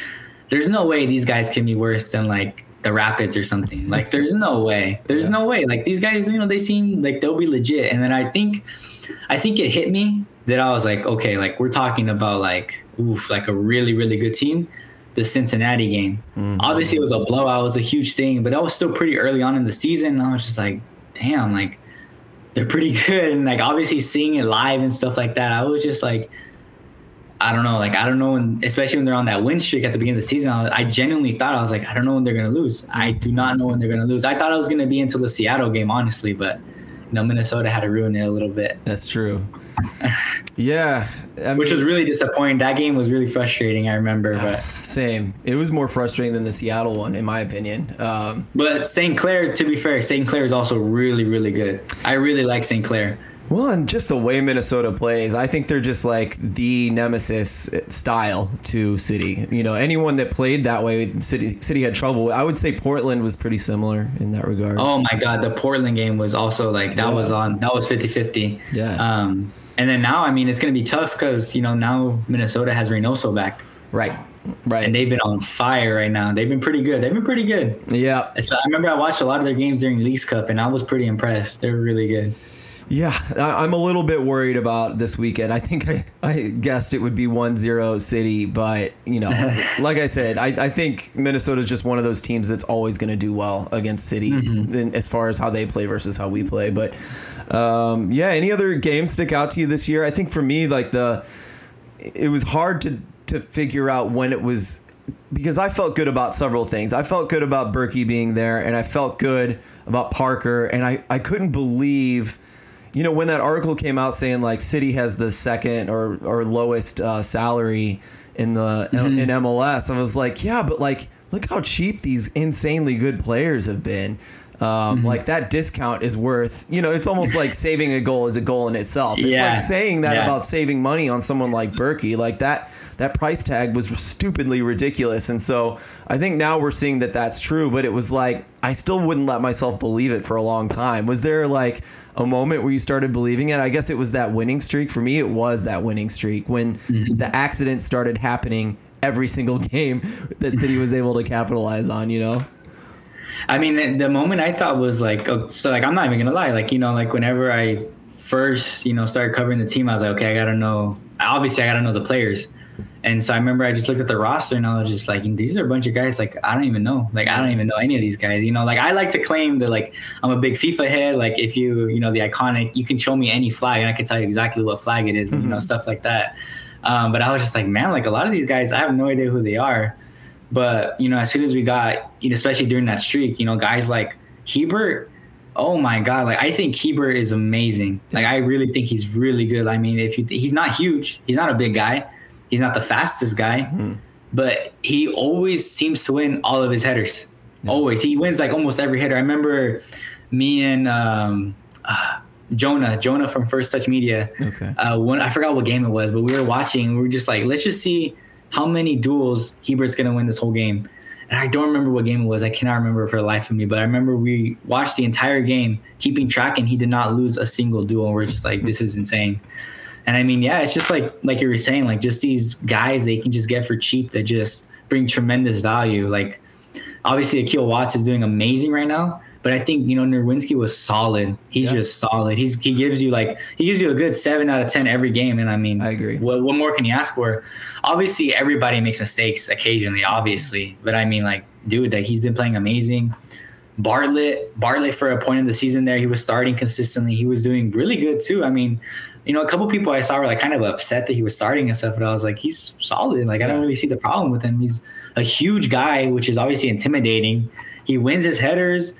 "There's no way these guys can be worse than like the Rapids or something. Like, there's no way. There's Yeah. no way. Like these guys, you know, they seem like they'll be legit." And then I think, I think it hit me that I was like, "Okay, like we're talking about like, oof, like a really, really good team." The Cincinnati game. Mhm. Obviously, it was a blowout. It was a huge thing, but that was still pretty early on in the season. And I was just like, damn, like they're pretty good. And like obviously seeing it live and stuff like that, I was just like, I don't know, like I don't know, when, especially when they're on that win streak at the beginning of the season. I, I genuinely thought I was like, I don't know when they're gonna lose. I do not know when they're gonna lose. I thought I was gonna be until the Seattle game, honestly, but you know Minnesota had to ruin it a little bit, That's true. Yeah, I which was really disappointing. That game was really frustrating. I remember, but. Same. It was more frustrating than the Seattle one, in my opinion. Um, But St. Clair, to be fair, St. Clair is also really, really good. I really like St. Clair. Well, and just the way Minnesota plays, I think they're just like the nemesis style to City. You know, anyone that played that way, City City had trouble. I would say Portland was pretty similar in that regard. Oh my God, the Portland game was also like that Yeah. was on that was 50-50. Yeah. Um, and then now, I mean, it's gonna be tough because you know now Minnesota has Reynoso back, Right. Right. and they've been on fire right now. They've been pretty good. They've been pretty good. yeah. So I remember I watched a lot of their games during Leagues Cup, and I was pretty impressed. They were really good. Yeah, I- I'm a little bit worried about this weekend. I think I, I guessed it would be 1-0 City, but you know, like I said, I, I think Minnesota's just one of those teams that's always going to do well against City in, as far as how they play versus how we play. But um, yeah, any other games stick out to you this year? I think for me, like the it was hard to to figure out when it was because I felt good about several things. I felt good about Bürki being there, and I felt good about Parker, and I, I couldn't believe, you know, when that article came out saying like City has the second or or lowest uh, salary in the in MLS. I was like, yeah, but like look how cheap these insanely good players have been. Um, Like that discount is worth, you know, it's almost like saving a goal is a goal in itself. It's Yeah. like saying that Yeah. about saving money on someone like Bürki. Like that, that price tag was stupidly ridiculous. And so I think now we're seeing that that's true. But it was like I still wouldn't let myself believe it for a long time. Was there like a moment where you started believing it? I guess it was that winning streak. For me, it was that winning streak when mm-hmm. the accident started happening every single game that City was able to capitalize on. You know. I mean, the- the moment I thought was like, oh, so like I'm not even gonna lie, like you know, like whenever I first you know started covering the team, I was like, okay, I gotta know. Obviously, I gotta know the players. And so I remember I just looked at the roster and I was just like, these are a bunch of guys like I don't even know, like I don't even know any of these guys. You know, like I like to claim that like I'm a big FIFA head. Like if you you know the iconic, you can show me any flag and I can tell you exactly what flag it is, and you know stuff like that. Um, but I was just like, man, like a lot of these guys, I have no idea who they are. But you know, as soon as we got, you know, especially during that streak, you know, guys like Hiebert, oh my god, like I think Hiebert is amazing. Like I really think he's really good. I mean, if you, he's not huge, he's not a big guy, he's not the fastest guy, but he always seems to win all of his headers. Always, he wins like almost every header. I remember me and um, uh, Jonah, Jonah from First Touch Media Okay. uh, one I forgot what game it was, but we were watching. We were just like, let's just see how many duels Hiebert's gonna win this whole game. And I don't remember what game it was. I cannot remember for the life of me. But I remember we watched the entire game, keeping track, and he did not lose a single duel. We're just like, this is insane. And I mean, yeah, it's just like like you were saying, like just these guys they can just get for cheap that just bring tremendous value. Like obviously Akil Watts is doing amazing right now, but I think you know Nerwinski was solid. He's Yeah. just solid. He's he gives you like he gives you a good seven out of ten every game, and I mean I agree. What what more can you ask for? Obviously, everybody makes mistakes occasionally, obviously, but I mean like dude, that he's been playing amazing. Bartlett, Bartlett for a point in the season there, he was starting consistently. He was doing really good too. I mean, you know, a couple people I saw were like kind of upset that he was starting and stuff, but I was like, he's solid. Like I don't really see the problem with him. He's a huge guy, which is obviously intimidating. He wins his headers.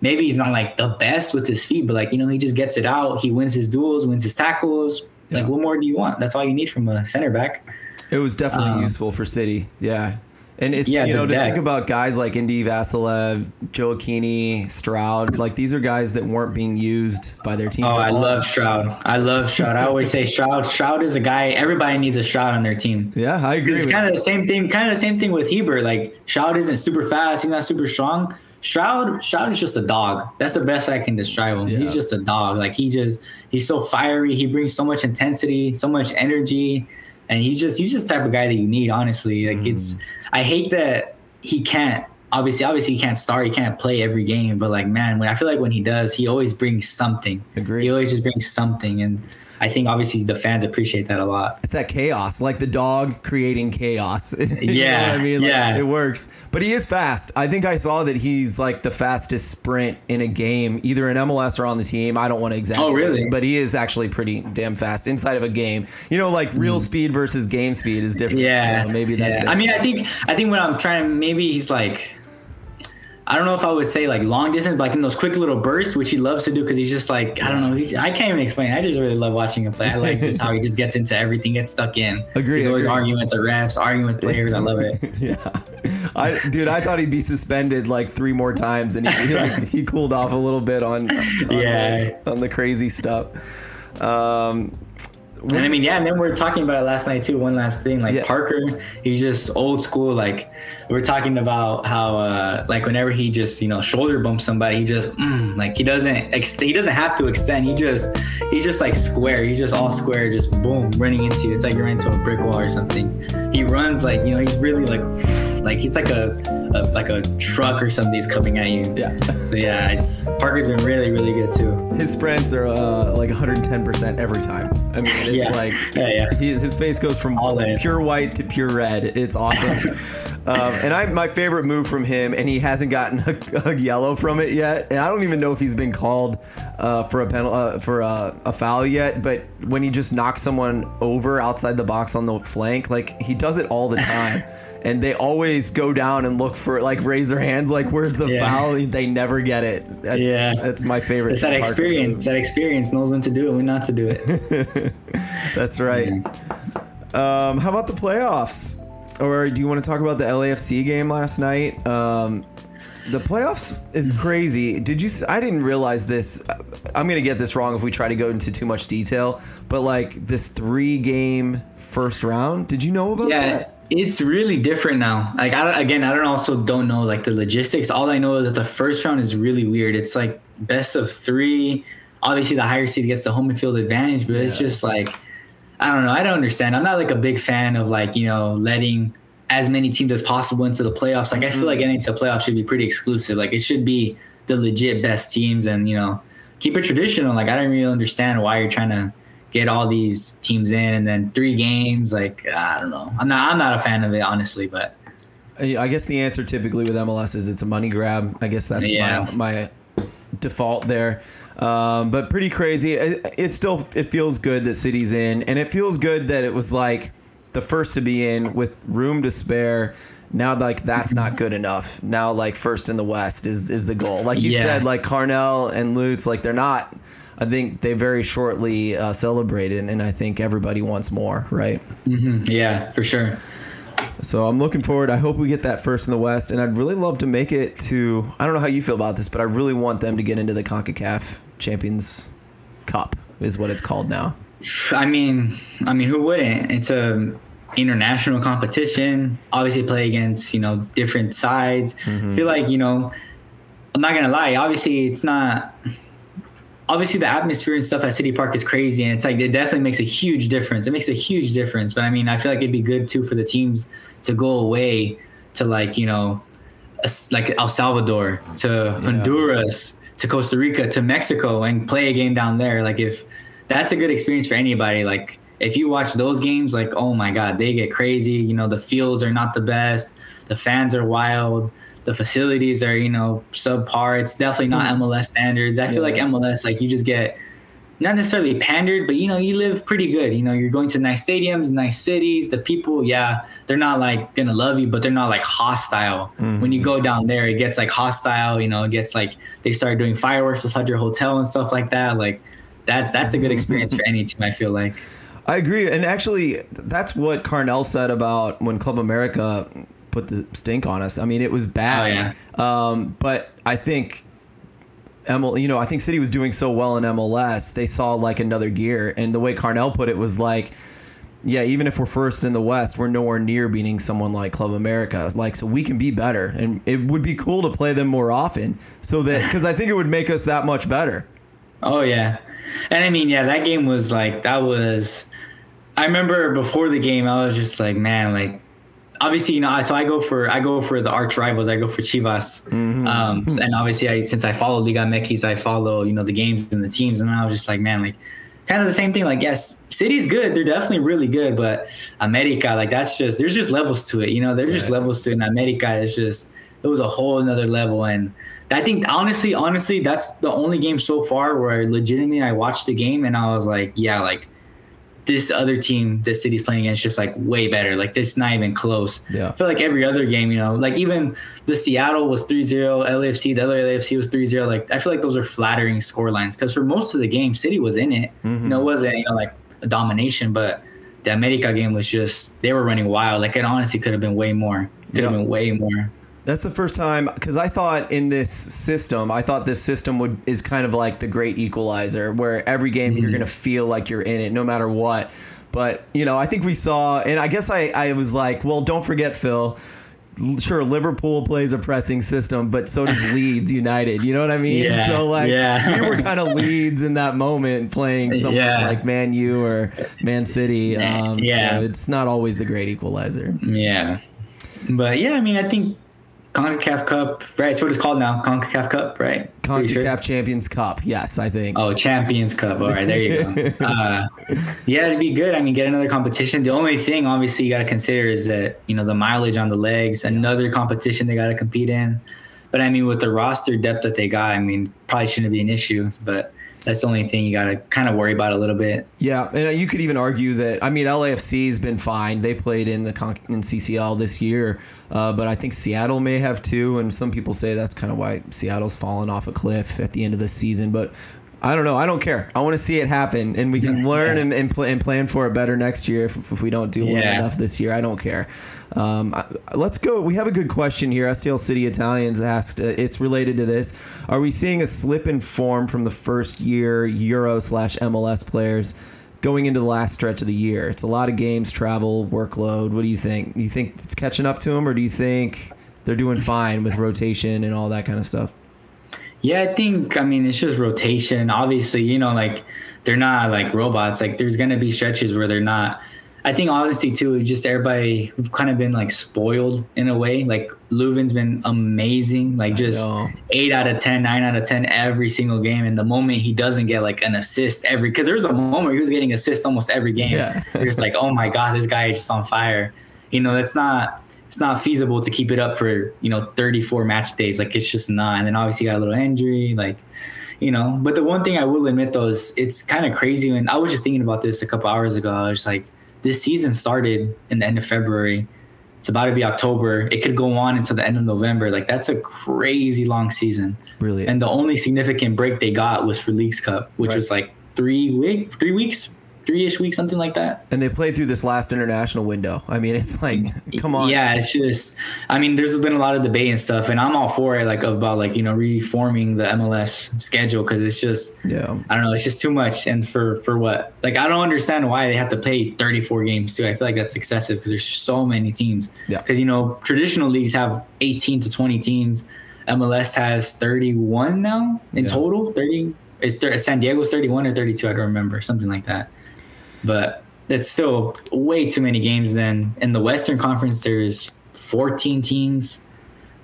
Maybe he's not like the best with his feet, but like you know, he just gets it out. He wins his duels, wins his tackles. Like, what more do you want? That's all you need from a center back. It was definitely Um, useful for City. Yeah. And it's Yeah, you know to think about guys like Indy Vassilev, Joaquini, Stroud, like these are guys that weren't being used by their teams. Oh, I all. love Stroud. I love Stroud. I always say Stroud. Stroud is a guy. Everybody needs a Stroud on their team. Yeah, I agree. It's kind of the same thing. Kind of the same thing with Hiebert. Like Stroud isn't super fast. He's not super strong. Stroud, Stroud is just a dog. That's the best I can describe him. Yeah. He's just a dog. Like he just he's so fiery. He brings so much intensity, so much energy, and he's just he's just the type of guy that you need. Honestly, like it's. Mm. I hate that he can't. Obviously, obviously he can't start. He can't play every game. But like man, when I feel like when he does, he always brings something. Agree. He always just brings something, and I think obviously the fans appreciate that a lot. It's that chaos, like the dog creating chaos. You know Yeah, what I mean, Like, yeah. it works. But he is fast. I think I saw that he's like the fastest sprint in a game, either in MLS or on the team. I don't want to exaggerate, Oh, really? but he is actually pretty damn fast inside of a game. You know, like real hmm. speed versus game speed is different. Yeah, so maybe that's. yeah. it. I mean, I think I think when I'm trying, maybe he's like, I don't know if I would say like long distance, but like in those quick little bursts, which he loves to do because he's just like I don't know. He, I can't even explain. I just really love watching him play. I like just how he just gets into everything, gets stuck in. Agree, He's always agree. arguing with the refs, arguing with players. I love it. yeah, I dude, I thought he'd be suspended like three more times, and he he, like, he cooled off a little bit on, on Yeah. the, on the crazy stuff. Um, And I mean, yeah, and then we are talking about it last night too. One last thing, like Yeah. Parker, he's just old school. Like we are talking about how, uh, like whenever he just you know shoulder bumps somebody, he just mm, like he doesn't ex- he doesn't have to extend. He just he's just like square. He's just all square, just boom, running into you. It's like you're into a brick wall or something. He runs like you know he's really like like it's like a, a like a truck or something is coming at you. yeah, So yeah, it's Parker's been really really good too. his sprints are uh, like 110 percent every time. I mean, it's Yeah. like Yeah, yeah. he, his face goes from All in. pure white to pure red. It's awesome. um, and I my favorite move from him, and he hasn't gotten a, a yellow from it yet. And I don't even know if he's been called uh, for a penal uh, for a, a foul yet. But when he just knocks someone over outside the box on the flank, like he does it all the time. And they always go down and look for like raise their hands like where's the Yeah. foul? They never get it. That's, Yeah. that's my favorite. It's that experience. That experience knows when to do it, when not to do it. That's right. Um, how about the playoffs? Or do you want to talk about the LAFC game last night? Um, the playoffs is crazy. Did you? I didn't realize this. I'm gonna get this wrong if we try to go into too much detail. But like this three game first round, did you know about yeah, that? It's really different now. Like I again, I don't also don't know like the logistics. All I know is that the first round is really weird. It's like best of three. Obviously, the higher seed gets the home and field advantage, but it's just like I don't know. I don't understand. I'm not like a big fan of like you know letting as many teams as possible into the playoffs. Like I feel like getting into the playoffs should be pretty exclusive. Like it should be the legit best teams, and you know keep it traditional. Like I don't really understand why you're trying to get all these teams in and then three games. Like I don't know. I'm not. I'm not a fan of it honestly, but I I guess the answer typically with MLS is it's a money grab. I guess that's Yeah. my, my default there. Um, but pretty crazy. It, it still it feels good that City's in, and it feels good that it was like the first to be in with room to spare. Now, like that's not good enough. Now, like first in the West is is the goal. Like you Yeah. said, like Carnell and Lutz, like they're not. I think they very shortly uh, celebrated, and I think everybody wants more, right? mhm, yeah, for sure. So I'm looking forward. I hope we get that first in the West, and I'd really love to make it to. I don't know how you feel about this, but I really want them to get into the Concacaf Champions Cup, is what it's called now. I mean, I mean, who wouldn't? It's a international competition. Obviously, play against you know different sides. I feel like you know, I'm not gonna lie. Obviously, it's not. Obviously, the atmosphere and stuff at City Park is crazy, and it's like it definitely makes a huge difference. It makes a huge difference. But I mean, I feel like it'd be good too for the teams to go away to like you know, like El Salvador to Honduras to Costa Rica to Mexico and play a game down there. Like if that's a good experience for anybody. Like if you watch those games, like oh my god, they get crazy. You know the fields are not the best. The fans are wild. The facilities are you know subpar. It's definitely not hmm. MLS standards. I feel like MLS like you just get not necessarily pandered, but you know, you live pretty good. You know, you're going to nice stadiums, nice cities. The people, yeah, they're not like gonna love you, but they're not like hostile. Hmm. When you go down there, it gets like hostile. You know, it gets like they start doing fireworks outside your hotel and stuff like that. Like that's that's a good experience for any team. I feel like. I agree, and actually, that's what Carnell said about when Club America put the stink on us. I mean, it was bad. Oh, Um, but I think ML, you know, I think City was doing so well in MLS, they saw like another gear, and the way Carnell put it was like. Yeah, even if we're first in the West, we're nowhere near beating someone like Club America. Like, so we can be better, and it would be cool to play them more often. So that because I think it would make us that much better. Oh yeah, and I mean, yeah, that game was like that was. I remember before the game, I was just like, man, like, obviously, you know, I- so I go for I go for the arch rivals. I go for Chivas, um, and obviously, I since I follow Liga MX, I follow you know the games and the teams, and I was just like, man, like, kind of the same thing. Like, yes, City's good; they're definitely really good, but America, like, that's just there's just levels to it. You know, there's just levels to it. And America is just it was a whole another level and. I think honestly, honestly, that's the only game so far where legitimately I watched the game and I was like, yeah, like this other team that City's playing against just like way better. Like this not even close. Yeah. I feel like every other game, you know, like even the Seattle was 3-0, LAFC, the other LAFC was 3-0. Like I feel like those are flattering score lines because for most of the game, City was in it. You mm-hmm. know, it wasn't, you know, like a domination, but the America game was just they were running wild. Like it honestly could have been way more. Could have Yeah. been way more. That's the first time because I thought in this system, I thought this system would is kind of like the great equalizer, where every game you're gonna feel like you're in it no matter what. But you know, I think we saw, and I guess I I was like, well, don't forget, Phil. Sure, Liverpool plays a pressing system, but so does Leeds United. You know what I mean? Yeah, so like, yeah. we were kind of Leeds in that moment, playing someone Yeah. like Man U or Man City. Um, Yeah. so it's not always the great equalizer. Yeah. But yeah, I mean, I think CONCACAF Cup, right? It's what it's called now. CONCACAF Cup, right? CONCACAF sure. Champions Cup, yes, I think. Oh, Champions Cup. All right, there you go. Uh, yeah, it'd be good. I mean, get another competition. The only thing, obviously, you got to consider is that, you know, the mileage on the legs, another competition they got to compete in. But I mean, with the roster depth that they got, I mean, probably shouldn't be an issue. But that's the only thing you got to kind of worry about a little bit. Yeah, and you could even argue that. I mean, LAFC's been fine. They played in the Con- in CCL this year, uh, but I think Seattle may have too. And some people say that's kind of why Seattle's fallen off a cliff at the end of the season. But I don't know. I don't care. I want to see it happen, and we can learn Yeah. and and, pl- and plan for it better next year if, if we don't do well Yeah. enough this year. I don't care. Um, I- let's go. We have a good question here. STL City Italians asked. Uh, it's related to this. Are we seeing a slip in form from the first year Euro slash MLS players going into the last stretch of the year? It's a lot of games, travel, workload. What do you think? Do you think it's catching up to them, or do you think they're doing fine with rotation and all that kind of stuff? Yeah, I think I mean it's just rotation. Obviously, you know, like they're not like robots. Like there's gonna be stretches where they're not. I think honestly too, it's just everybody we've kind of been like spoiled in a way. Like Löwen's been amazing, like just eight out of 10, 9 out of ten every single game. And the moment he doesn't get like an assist every, because there was a moment where he was getting assists almost every game. Yeah. You're just like, oh my god, this guy is just on fire. You know, that's not it's not feasible to keep it up for you know 34 match days. Like it's just not. And then obviously you got a little injury, like you know. But the one thing I will admit though is it's kind of crazy. When I was just thinking about this a couple hours ago, I was like, this season started in the end of February. It's about to be October. It could go on until the end of November. Like that's a crazy long season. Really? And the only significant break they got was for Leagues Cup, which Right. was like three week, three weeks, three ish weeks, something like that. and they played through this last international window. I mean, it's like, come on. Yeah, it's just. I mean, there's been a lot of debate and stuff, and I'm all for it. Like about like you know reforming the MLS schedule because it's just Yeah. I don't know, it's just too much. And for for what? Like I don't understand why they have to play 34 games too. I feel like that's excessive because there's so many teams. Yeah. Because you know traditional leagues have 18 to 20 teams. MLS has 31 now in Yeah. total. 30 is San Diego's 31 or 32. I don't remember something like that. But it's still way too many games. Then in the Western Conference, there's 14 teams.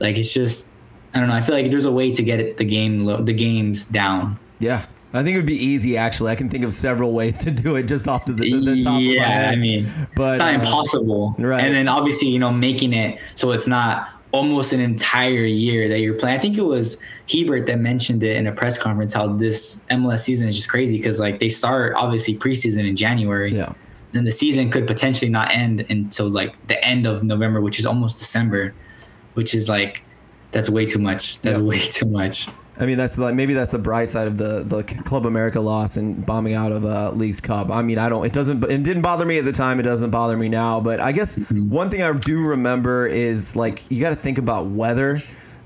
Like it's just I don't know. I feel like there's a way to get it, the game the games down. Yeah. I think it would be easy, actually. I can think of several ways to do it just off to the, the, the top of my yeah. I mean, But, it's not uh, impossible. right. And then obviously, you know, making it so it's not almost an entire year that you're playing. I think it was Hiebert that mentioned it in a press conference how this MLS season is just crazy because like they start obviously preseason in January. Yeah. Then the season could potentially not end until like the end of November, which is almost December, which is like that's way too much. That's Yeah. way too much. I mean, that's like maybe that's the bright side of the the Club America loss and bombing out of uh, Leagues Cup. I mean, I don't. It doesn't. It didn't bother me at the time. It doesn't bother me now. But I guess one thing I do remember is like you got to think about weather.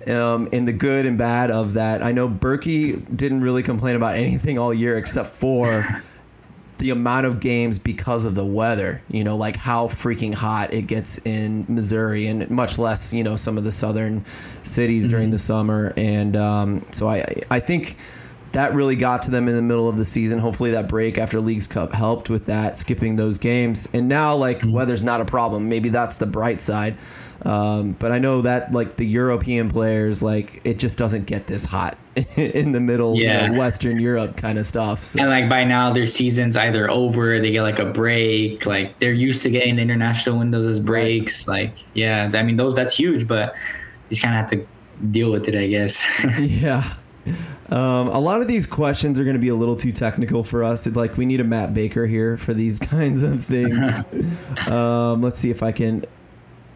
Um, in the good and bad of that, I know Bürki didn't really complain about anything all year except for the amount of games because of the weather. You know, like how freaking hot it gets in Missouri, and much less, you know, some of the southern cities during the summer. And um, so I, I think that really got to them in the middle of the season. Hopefully, that break after Leagues Cup helped with that, skipping those games. And now, like, weather's not a problem. Maybe that's the bright side. Um, but I know that like the European players, like it just doesn't get this hot in the middle, you know, Western Europe kind of stuff. So. And like by now, their season's either over, they get like a break. Like they're used to getting the international windows as breaks. Like yeah, I mean those that's huge, but you just kind of have to deal with it, I guess. Yeah. Um, a lot of these questions are going to be a little too technical for us. It's like we need a Matt Baker here for these kinds of things. um, let's see if I can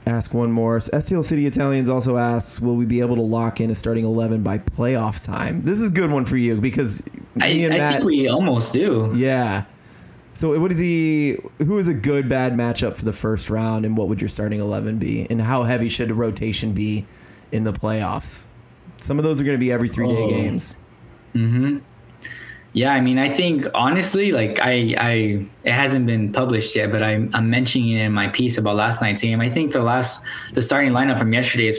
ask one more. STL City Italians also asks, will we be able to lock in a starting 11 by playoff time? This is a good one for you because I, me and I Matt, think we almost do. yeah. So what is he? Who is a good bad matchup for the first round, and what would your starting eleven be? And how heavy should a rotation be in the playoffs? Some of those are going to be every three day Oh. games. hmm Yeah, I mean, I think honestly, like I, I, it hasn't been published yet, but I'm, I'm mentioning it in my piece about last night's game. I think the last, the starting lineup from yesterday is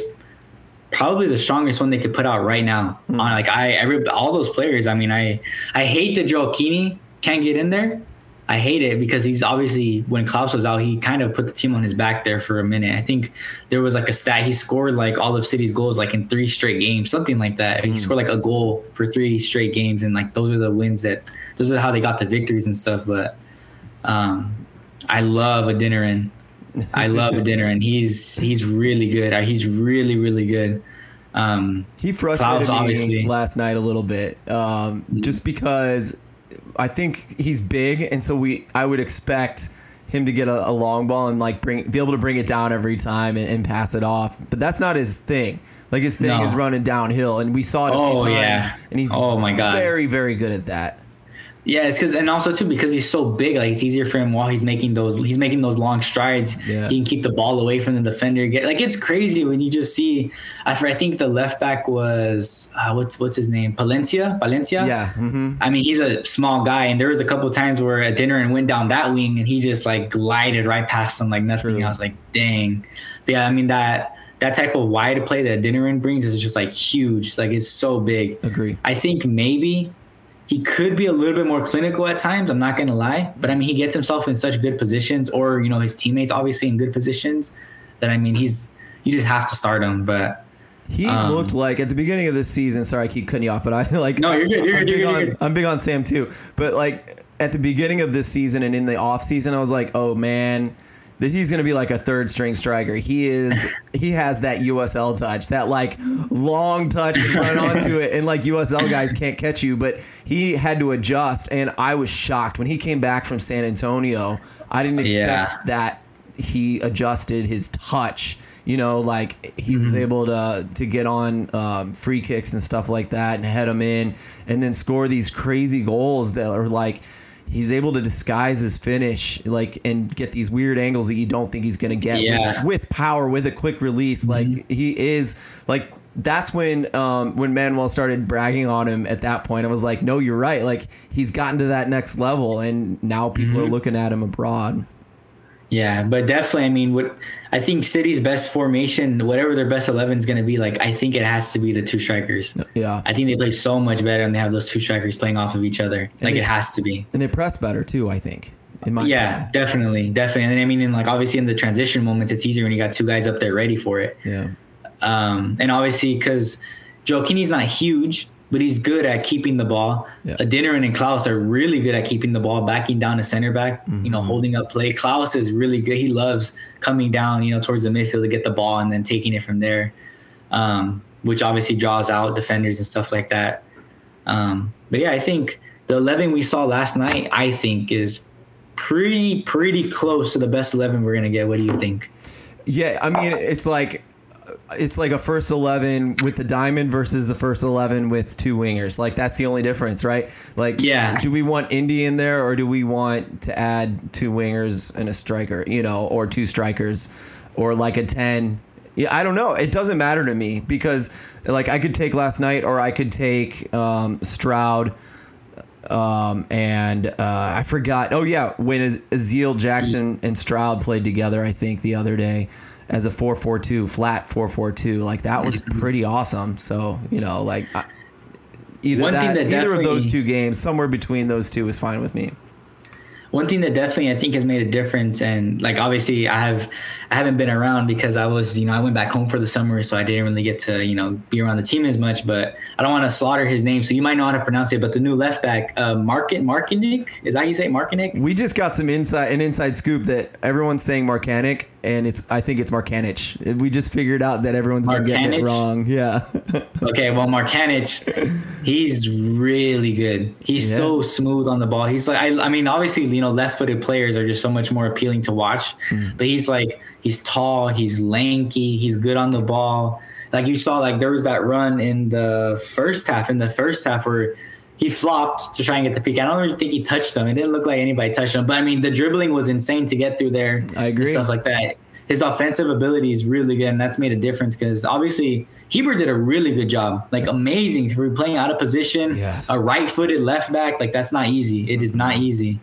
probably the strongest one they could put out right now. Hmm. On like I, every, all those players. I mean, I, I hate that Gioacchini can't get in there. I hate it because he's obviously when Klauss was out, he kind of put the team on his back there for a minute. I think there was like a stat he scored like all of City's goals like in three straight games, something like that. He scored like a goal for three straight games, and like those are the wins that those are how they got the victories and stuff. But um, I love Adeniran. I love Adeniran he's he's really good. Uh, He's really really good. Um, He frustrated Klaus, me obviously. last night a little bit, um, just because I think he's big, and so we I would expect him to get a, a long ball and like bring be able to bring it down every time and, and pass it off. But that's not his thing. Like his thing No. is running downhill, and we saw it a Oh, few times. yeah. And he's Oh, my God. very very good at that. Yeah, it's because and also too because he's so big, like it's easier for him while he's making those he's making those long strides. Yeah. He can keep the ball away from the defender. Get like it's crazy when you just see. I I think the left back was uh, what's what's his name Palencia Palencia. Yeah. hmm I mean he's a small guy, and there was a couple times where Adeniran went down that wing, and he just like glided right past him like nothing. true. I was like, dang. But yeah, I mean that that type of wide play that Adeniran brings is just like huge. Like it's so big. Agree. I think maybe he could be a little bit more clinical at times. I'm not going to lie, but I mean, he gets himself in such good positions, or you know, his teammates obviously in good positions. That I mean, he's you just have to start him. But He Um, looked like at the beginning of this season. Sorry, I keep cutting you off, but I like. No, you're good, you're I'm good, big you're on, good. I'm big on Sam too, but like at the beginning of this season and in the off season, I was like, oh man, that he's gonna be like a third string striker. He is. he has that USL touch, that like long touch and run onto it, and like USL guys can't catch you. But he had to adjust, and I was shocked when he came back from San Antonio. I didn't expect Yeah. that he adjusted his touch. You know, like he was able to to get on um, free kicks and stuff like that and head them in, and then score these crazy goals that are like he's able to disguise his finish, like and get these weird angles that you don't think he's gonna get Yeah. with, with power, with a quick release. Like he is like. That's when um, when Manuel started bragging on him. At that point, I was like, "No, you're right. Like he's gotten to that next level, and now people are looking at him abroad." Yeah, but definitely, I mean, what I think City's best formation, whatever their best eleven is going to be, like I think it has to be the two strikers. Yeah, I think they play so much better, and they have those two strikers playing off of each other. Like they- it has to be. and they press better too. I think. In my Yeah, opinion. definitely, definitely. And I mean, in like obviously in the transition moments, it's easier when you got two guys up there ready for it. yeah, Um, and obviously, because Gioacchini's not huge, but he's good at keeping the ball. Yeah. Adeniran and Klauss are really good at keeping the ball, backing down a center back, you know, Mhm. holding up play. Klauss is really good. He loves coming down, you know, towards the midfield to get the ball and then taking it from there, um, which obviously draws out defenders and stuff like that. Um, but yeah, I think the 11 we saw last night, I think, is pretty pretty close to the best 11 we're gonna get. What do you think? Yeah, I mean, it's like it's like a first eleven with the diamond versus the first eleven with two wingers. Like that's the only difference, right? Like, Yeah. do we want Indy in there, or do we want to add two wingers and a striker? You know, or two strikers, or like a ten. Yeah, I don't know. It doesn't matter to me because like I could take last night, or I could take um, Stroud. Um, and uh, I forgot. Oh yeah, when Az- Aziel Jackson and Stroud played together, I think the other day as a 4-4-2, flat 4-4-2. Like that was mm-hmm. pretty awesome. So you know, like I, either that, that either of those two games, somewhere between those two, is fine with me. One thing that definitely I think has made a difference, and like obviously I have, I haven't been around because I was, you know, I went back home for the summer, so I didn't really get to, you know, be around the team as much. But I don't want to slaughter his name, so you might know how to pronounce it. But the new left back, uh, Markin Markinik, is that how you say it? Markinik? We just got some inside an inside scoop that everyone's saying Marcanic, and it's I think it's Markanich. We just figured out that everyone's been getting it wrong. Yeah. Okay, well Markanich, he's really good. He's Yeah. so smooth on the ball. He's like, I, I mean, obviously, you know, left-footed players are just so much more appealing to watch. But he's like, he's tall, he's lanky, he's good on the ball. Like you saw, like there was that run in the first half. In the first half, where he flopped to try and get the peak. I don't really think he touched him. It didn't look like anybody touched him. But I mean, the dribbling was insane to get through there. I and agree. stuff like that. His offensive ability is really good, and that's made a difference because obviously Hiebert did a really good job, like amazing. For playing out of position, Yes. a right-footed left back, like that's not easy. It is not easy,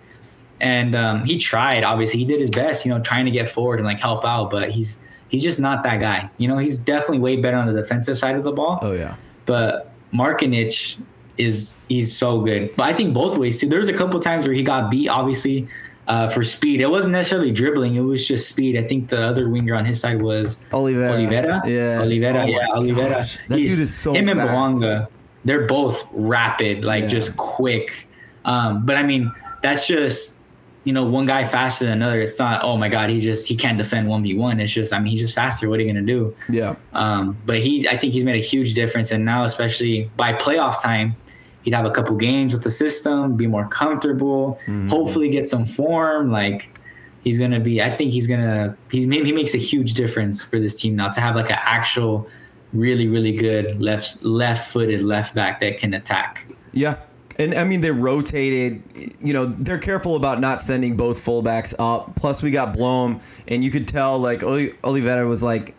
and um, he tried. Obviously, he did his best, you know, trying to get forward and like help out, but he's he's just not that guy. You know, he's definitely way better on the defensive side of the ball oh yeah. but Markanich is he's so good. But I think both ways too. There was a couple times where he got beat, obviously, uh, for speed. It wasn't necessarily dribbling; it was just speed. I think the other winger on his side was Oliveira. Oliveira. Yeah. Oliveira. Oh yeah, Oliveira. That He's- dude is so him and fast. Bouanga. They're both rapid, like Yeah. just quick. Um, but I mean, that's just you know one guy faster than another. It's not oh my god, he just he can't defend one v one. It's just I mean he's just faster. What are you gonna do? Yeah. Um, but he's I think he's made a huge difference, and now especially by playoff time, he'd have a couple games with the system, be more comfortable, Mhm. hopefully get some form. Like he's gonna be. I think he's gonna. He's he makes a huge difference for this team now to have like an actual, really really good left left footed left back that can attack. Yeah. And I mean, they rotated. You know, they're careful about not sending both fullbacks up. Plus, we got Blom, and you could tell like Oli- Oliveira was like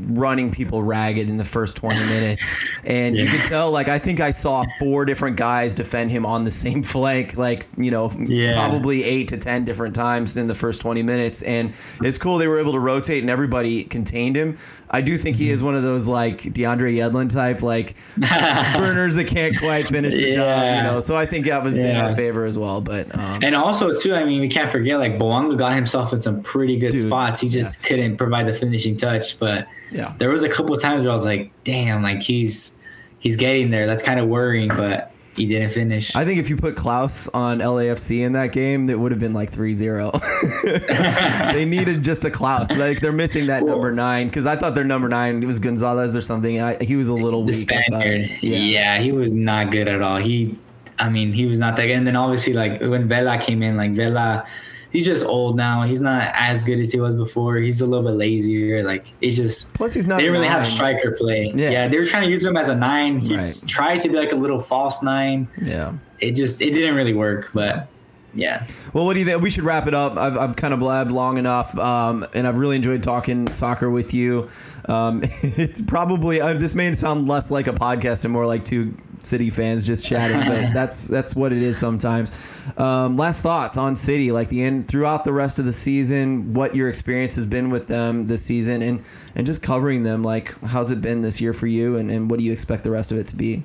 running people ragged in the first 20 minutes. And you could tell, like, I think I saw four different guys defend him on the same flank, like, you know, Yeah. probably eight to 10 different times in the first 20 minutes. And it's cool they were able to rotate and everybody contained him. I do think he is one of those, like, DeAndre Yedlin type, like, burners that can't quite finish the job, you know. So I think that was in our favor as well. But um, And also too, I mean, we can't forget like Bouanga got himself in some pretty good Dude, spots. He just yes. couldn't provide the finishing touch, but yeah, there was a couple of times where I was like, damn, like he's he's getting there. That's kind of worrying, but he didn't finish. I think if you put Klauss on LAFC in that game, it would have been like 3-0. they needed just a Klauss. Like they're missing that Well- number nine because I thought their number nine it was Gonzalez or something. I, he was a little the weak. I thought. Spaniard, yeah. he was not good at all. He, I mean, he was not that good. And then obviously, like when Vela came in, like Vela, he's just old now. He's not as good as he was before. He's a little bit lazier. Like it's just Plus, he's not. they didn't really have nine. striker play. Yeah. Yeah. they were trying to use him as a nine. He Right. tried to be like a little false nine. Yeah. It just it didn't really work. But yeah, Well, what do you think? We should wrap it up. I've, I've kind of blabbed long enough, um, and I've really enjoyed talking soccer with you. Um, it's probably uh, this may sound less like a podcast and more like two City fans just chatting, but that's that's what it is sometimes. Um, last thoughts on City, like the end throughout the rest of the season, what your experience has been with them this season, and and just covering them. Like, how's it been this year for you, and, and what do you expect the rest of it to be?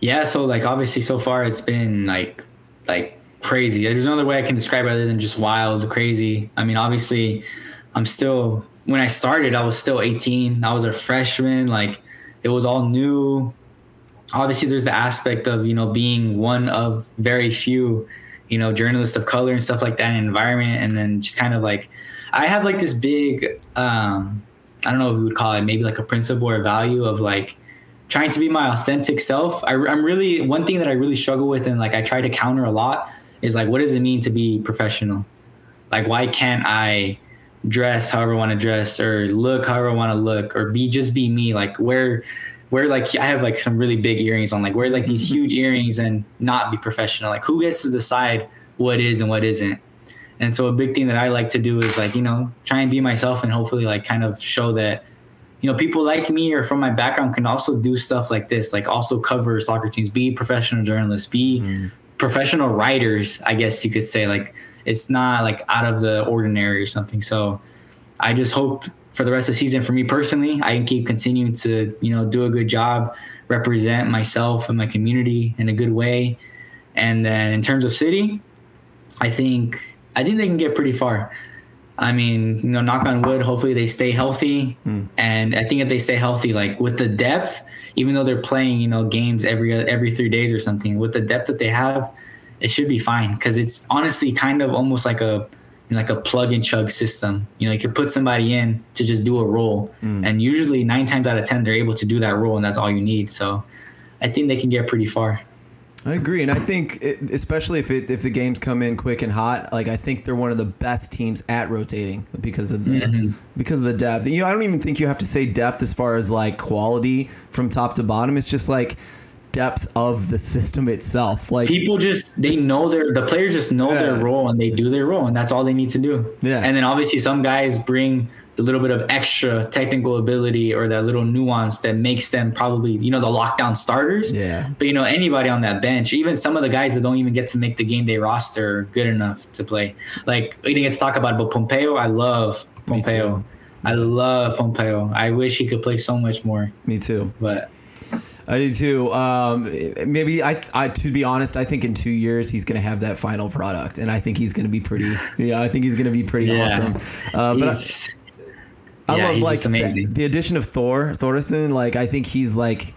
yeah. So like obviously so far it's been like like crazy. There's no other way I can describe it other than just wild, crazy. I mean, obviously, I'm still when I started, I was still 18. I was a freshman. Like it was all new. Obviously there's the aspect of you know being one of very few you know journalists of color and stuff like that in environment. And then just kind of like i have like this big um i don't know who would call it maybe like a principle or value of like trying to be my authentic self. I, i'm really one thing that i really struggle with and like i try to counter a lot is like what does it mean to be professional? Like why can't i dress however i want to dress or look however i want to look or be just be me? Like where wear like I have like some really big earrings on, like wear like these huge earrings and not be professional. Like who gets to decide what is and what isn't? And so a big thing that I like to do is like, you know, try and be myself and hopefully like kind of show that, you know, people like me or from my background can also do stuff like this, like also cover soccer teams, be professional journalists, be mm. professional writers, I guess you could say. Like it's not like out of the ordinary or something. So I just hope for the rest of the season. For me personally i can keep continuing to you know do a good job represent myself and my community in a good way. And then in terms of city i think i think they can get pretty far. I mean you know knock on wood hopefully they stay healthy. Mm. and i think if they stay healthy like with the depth even though they're playing you know games every every three days or something with the depth that they have it should be fine. Because it's honestly kind of almost like a like a plug and chug system. You know, you could put somebody in to just do a role, mm. and usually nine times out of ten they're able to do that role, and that's all you need. So, I think they can get pretty far. I agree, and I think it, especially if it, if the games come in quick and hot, like I think they're one of the best teams at rotating because of the mm-hmm. because of the depth. You know, I don't even think you have to say depth as far as like quality from top to bottom. It's just like depth of the system itself. Like people just they know their the players just know yeah. their role and they do their role and that's all they need to do. Yeah. And then obviously some guys bring the little bit of extra technical ability or that little nuance that makes them probably you know the lockdown starters. Yeah. But you know anybody on that bench, even some of the guys that don't even get to make the game day roster, good enough to play. Like we didn't get to talk about, it, but Pompeu, I love Pompeu. I love Pompeu. I wish he could play so much more. Me too. But I do too. Um, maybe I, I, to be honest, I think in two years he's going to have that final product, and I think he's going to be pretty. yeah, I think he's going to be pretty yeah. awesome. Uh, but I, I yeah, love like amazing. the addition of Thor Thordarson. Like I think he's like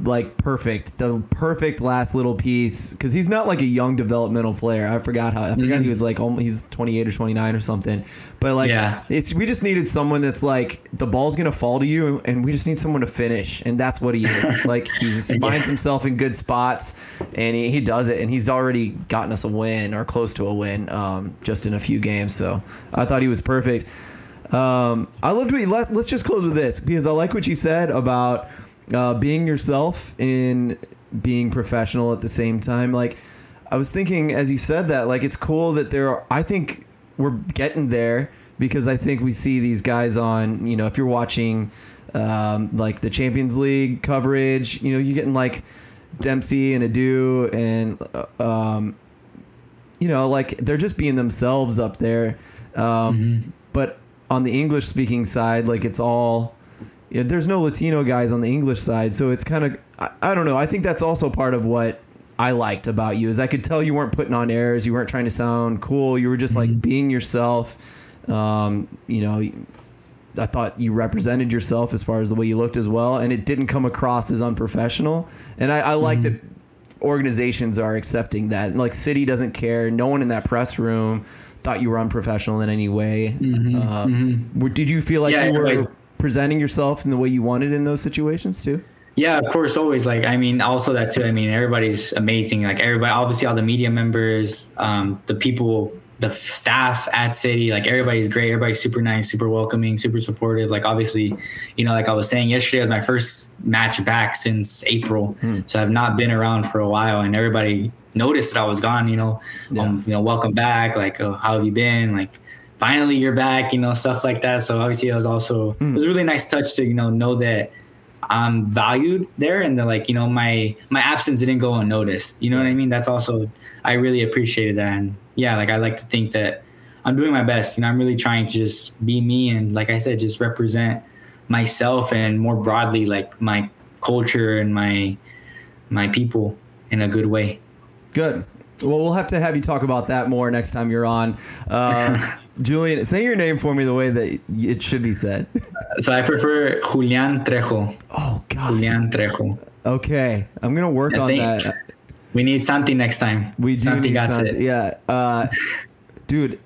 like perfect, the perfect last little piece because he's not like a young developmental player. I forgot how I forgot mm-hmm. he was like only he's 28 or 29 or something. But like yeah. it's we just needed someone that's like the ball's gonna fall to you and we just need someone to finish and that's what he is. like he just yeah. finds himself in good spots and he, he does it and he's already gotten us a win or close to a win um, just in a few games. So I thought he was perfect. Um, I loved what you, let's let's just close with this because I like what you said about uh, being yourself and being professional at the same time. Like, I was thinking as you said that, like, it's cool that there are, I think we're getting there because I think we see these guys on, you know, if you're watching um, like the Champions League coverage, you know, you're getting like Dempsey and Edu and, uh, um, you know, like they're just being themselves up there. Um, mm-hmm. But on the English speaking side, like it's all yeah, there's no Latino guys on the English side, so it's kind of I, I, don't know. I think that's also part of what I liked about you is I could tell you weren't putting on airs, you weren't trying to sound cool, you were just like mm-hmm. being yourself. Um, you know, I thought you represented yourself as far as the way you looked as well, and it didn't come across as unprofessional. And I, I like mm-hmm. that organizations are accepting that. Like City doesn't care. No one in that press room thought you were unprofessional in any way. Mm-hmm. Uh, mm-hmm. Did you feel like yeah, you were? Presenting yourself in the way you wanted in those situations too? Yeah, of course, always. Like, I mean, also that too. I mean, everybody's amazing. Like, everybody, obviously, all the media members, um, the people, the staff at City, like, everybody's great. Everybody's super nice, super welcoming, super supportive. Like, obviously, you know, like I was saying yesterday was my first match back since April, hmm. so I've not been around for a while, and everybody noticed that I was gone. You know, yeah. um, you know, welcome back. Like, oh, how have you been? Like finally you're back, you know, stuff like that. So obviously it was also mm. it was a really nice touch to, you know, know that I'm valued there and that like, you know, my my absence didn't go unnoticed. You know what I mean? That's also I really appreciated that. And yeah, like I like to think that I'm doing my best. You know, I'm really trying to just be me and like I said, just represent myself and more broadly like my culture and my my people in a good way. Good. Well, we'll have to have you talk about that more next time you're on. Uh, Julian, say your name for me the way that it should be said. So I prefer Julian Trejo. Oh God, Julian Trejo. Okay, I'm gonna work I on that. We need Santi next time. We do Santi got some- it. Yeah, uh, dude,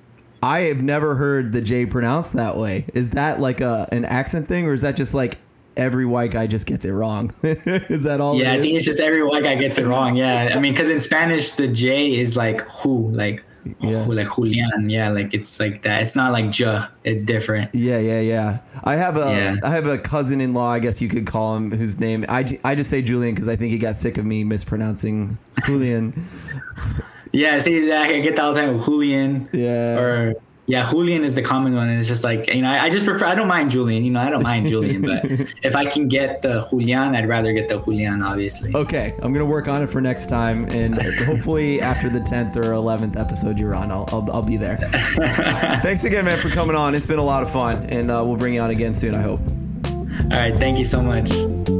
I have never heard the J pronounced that way. Is that like a an accent thing, or is that just like every white guy just gets it wrong? is that all? Yeah, I think it's just every white guy gets it wrong. Yeah, I mean, because in Spanish the J is like who, like Yeah. like Julian. Yeah, like it's like that. It's not like J. It's different. Yeah, yeah, yeah. I have a I Yeah. have a cousin-in-law, I guess you could call him, whose name I, I just say Julian because I think he got sick of me mispronouncing Julian. Yeah, see, I get that all the time. Julian. Yeah. Or yeah, Julian is the common one, and it's just like you know, I, I just prefer. I don't mind Julian. You know, I don't mind Julian, but if I can get the Julian, I'd rather get the Julian, obviously. Okay, I'm gonna work on it for next time, and hopefully after the 10th or 11th episode you're on, I'll I'll, I'll be there. Thanks again, man, for coming on. It's been a lot of fun, and uh, we'll bring you on again soon. I hope. all right, thank you so much.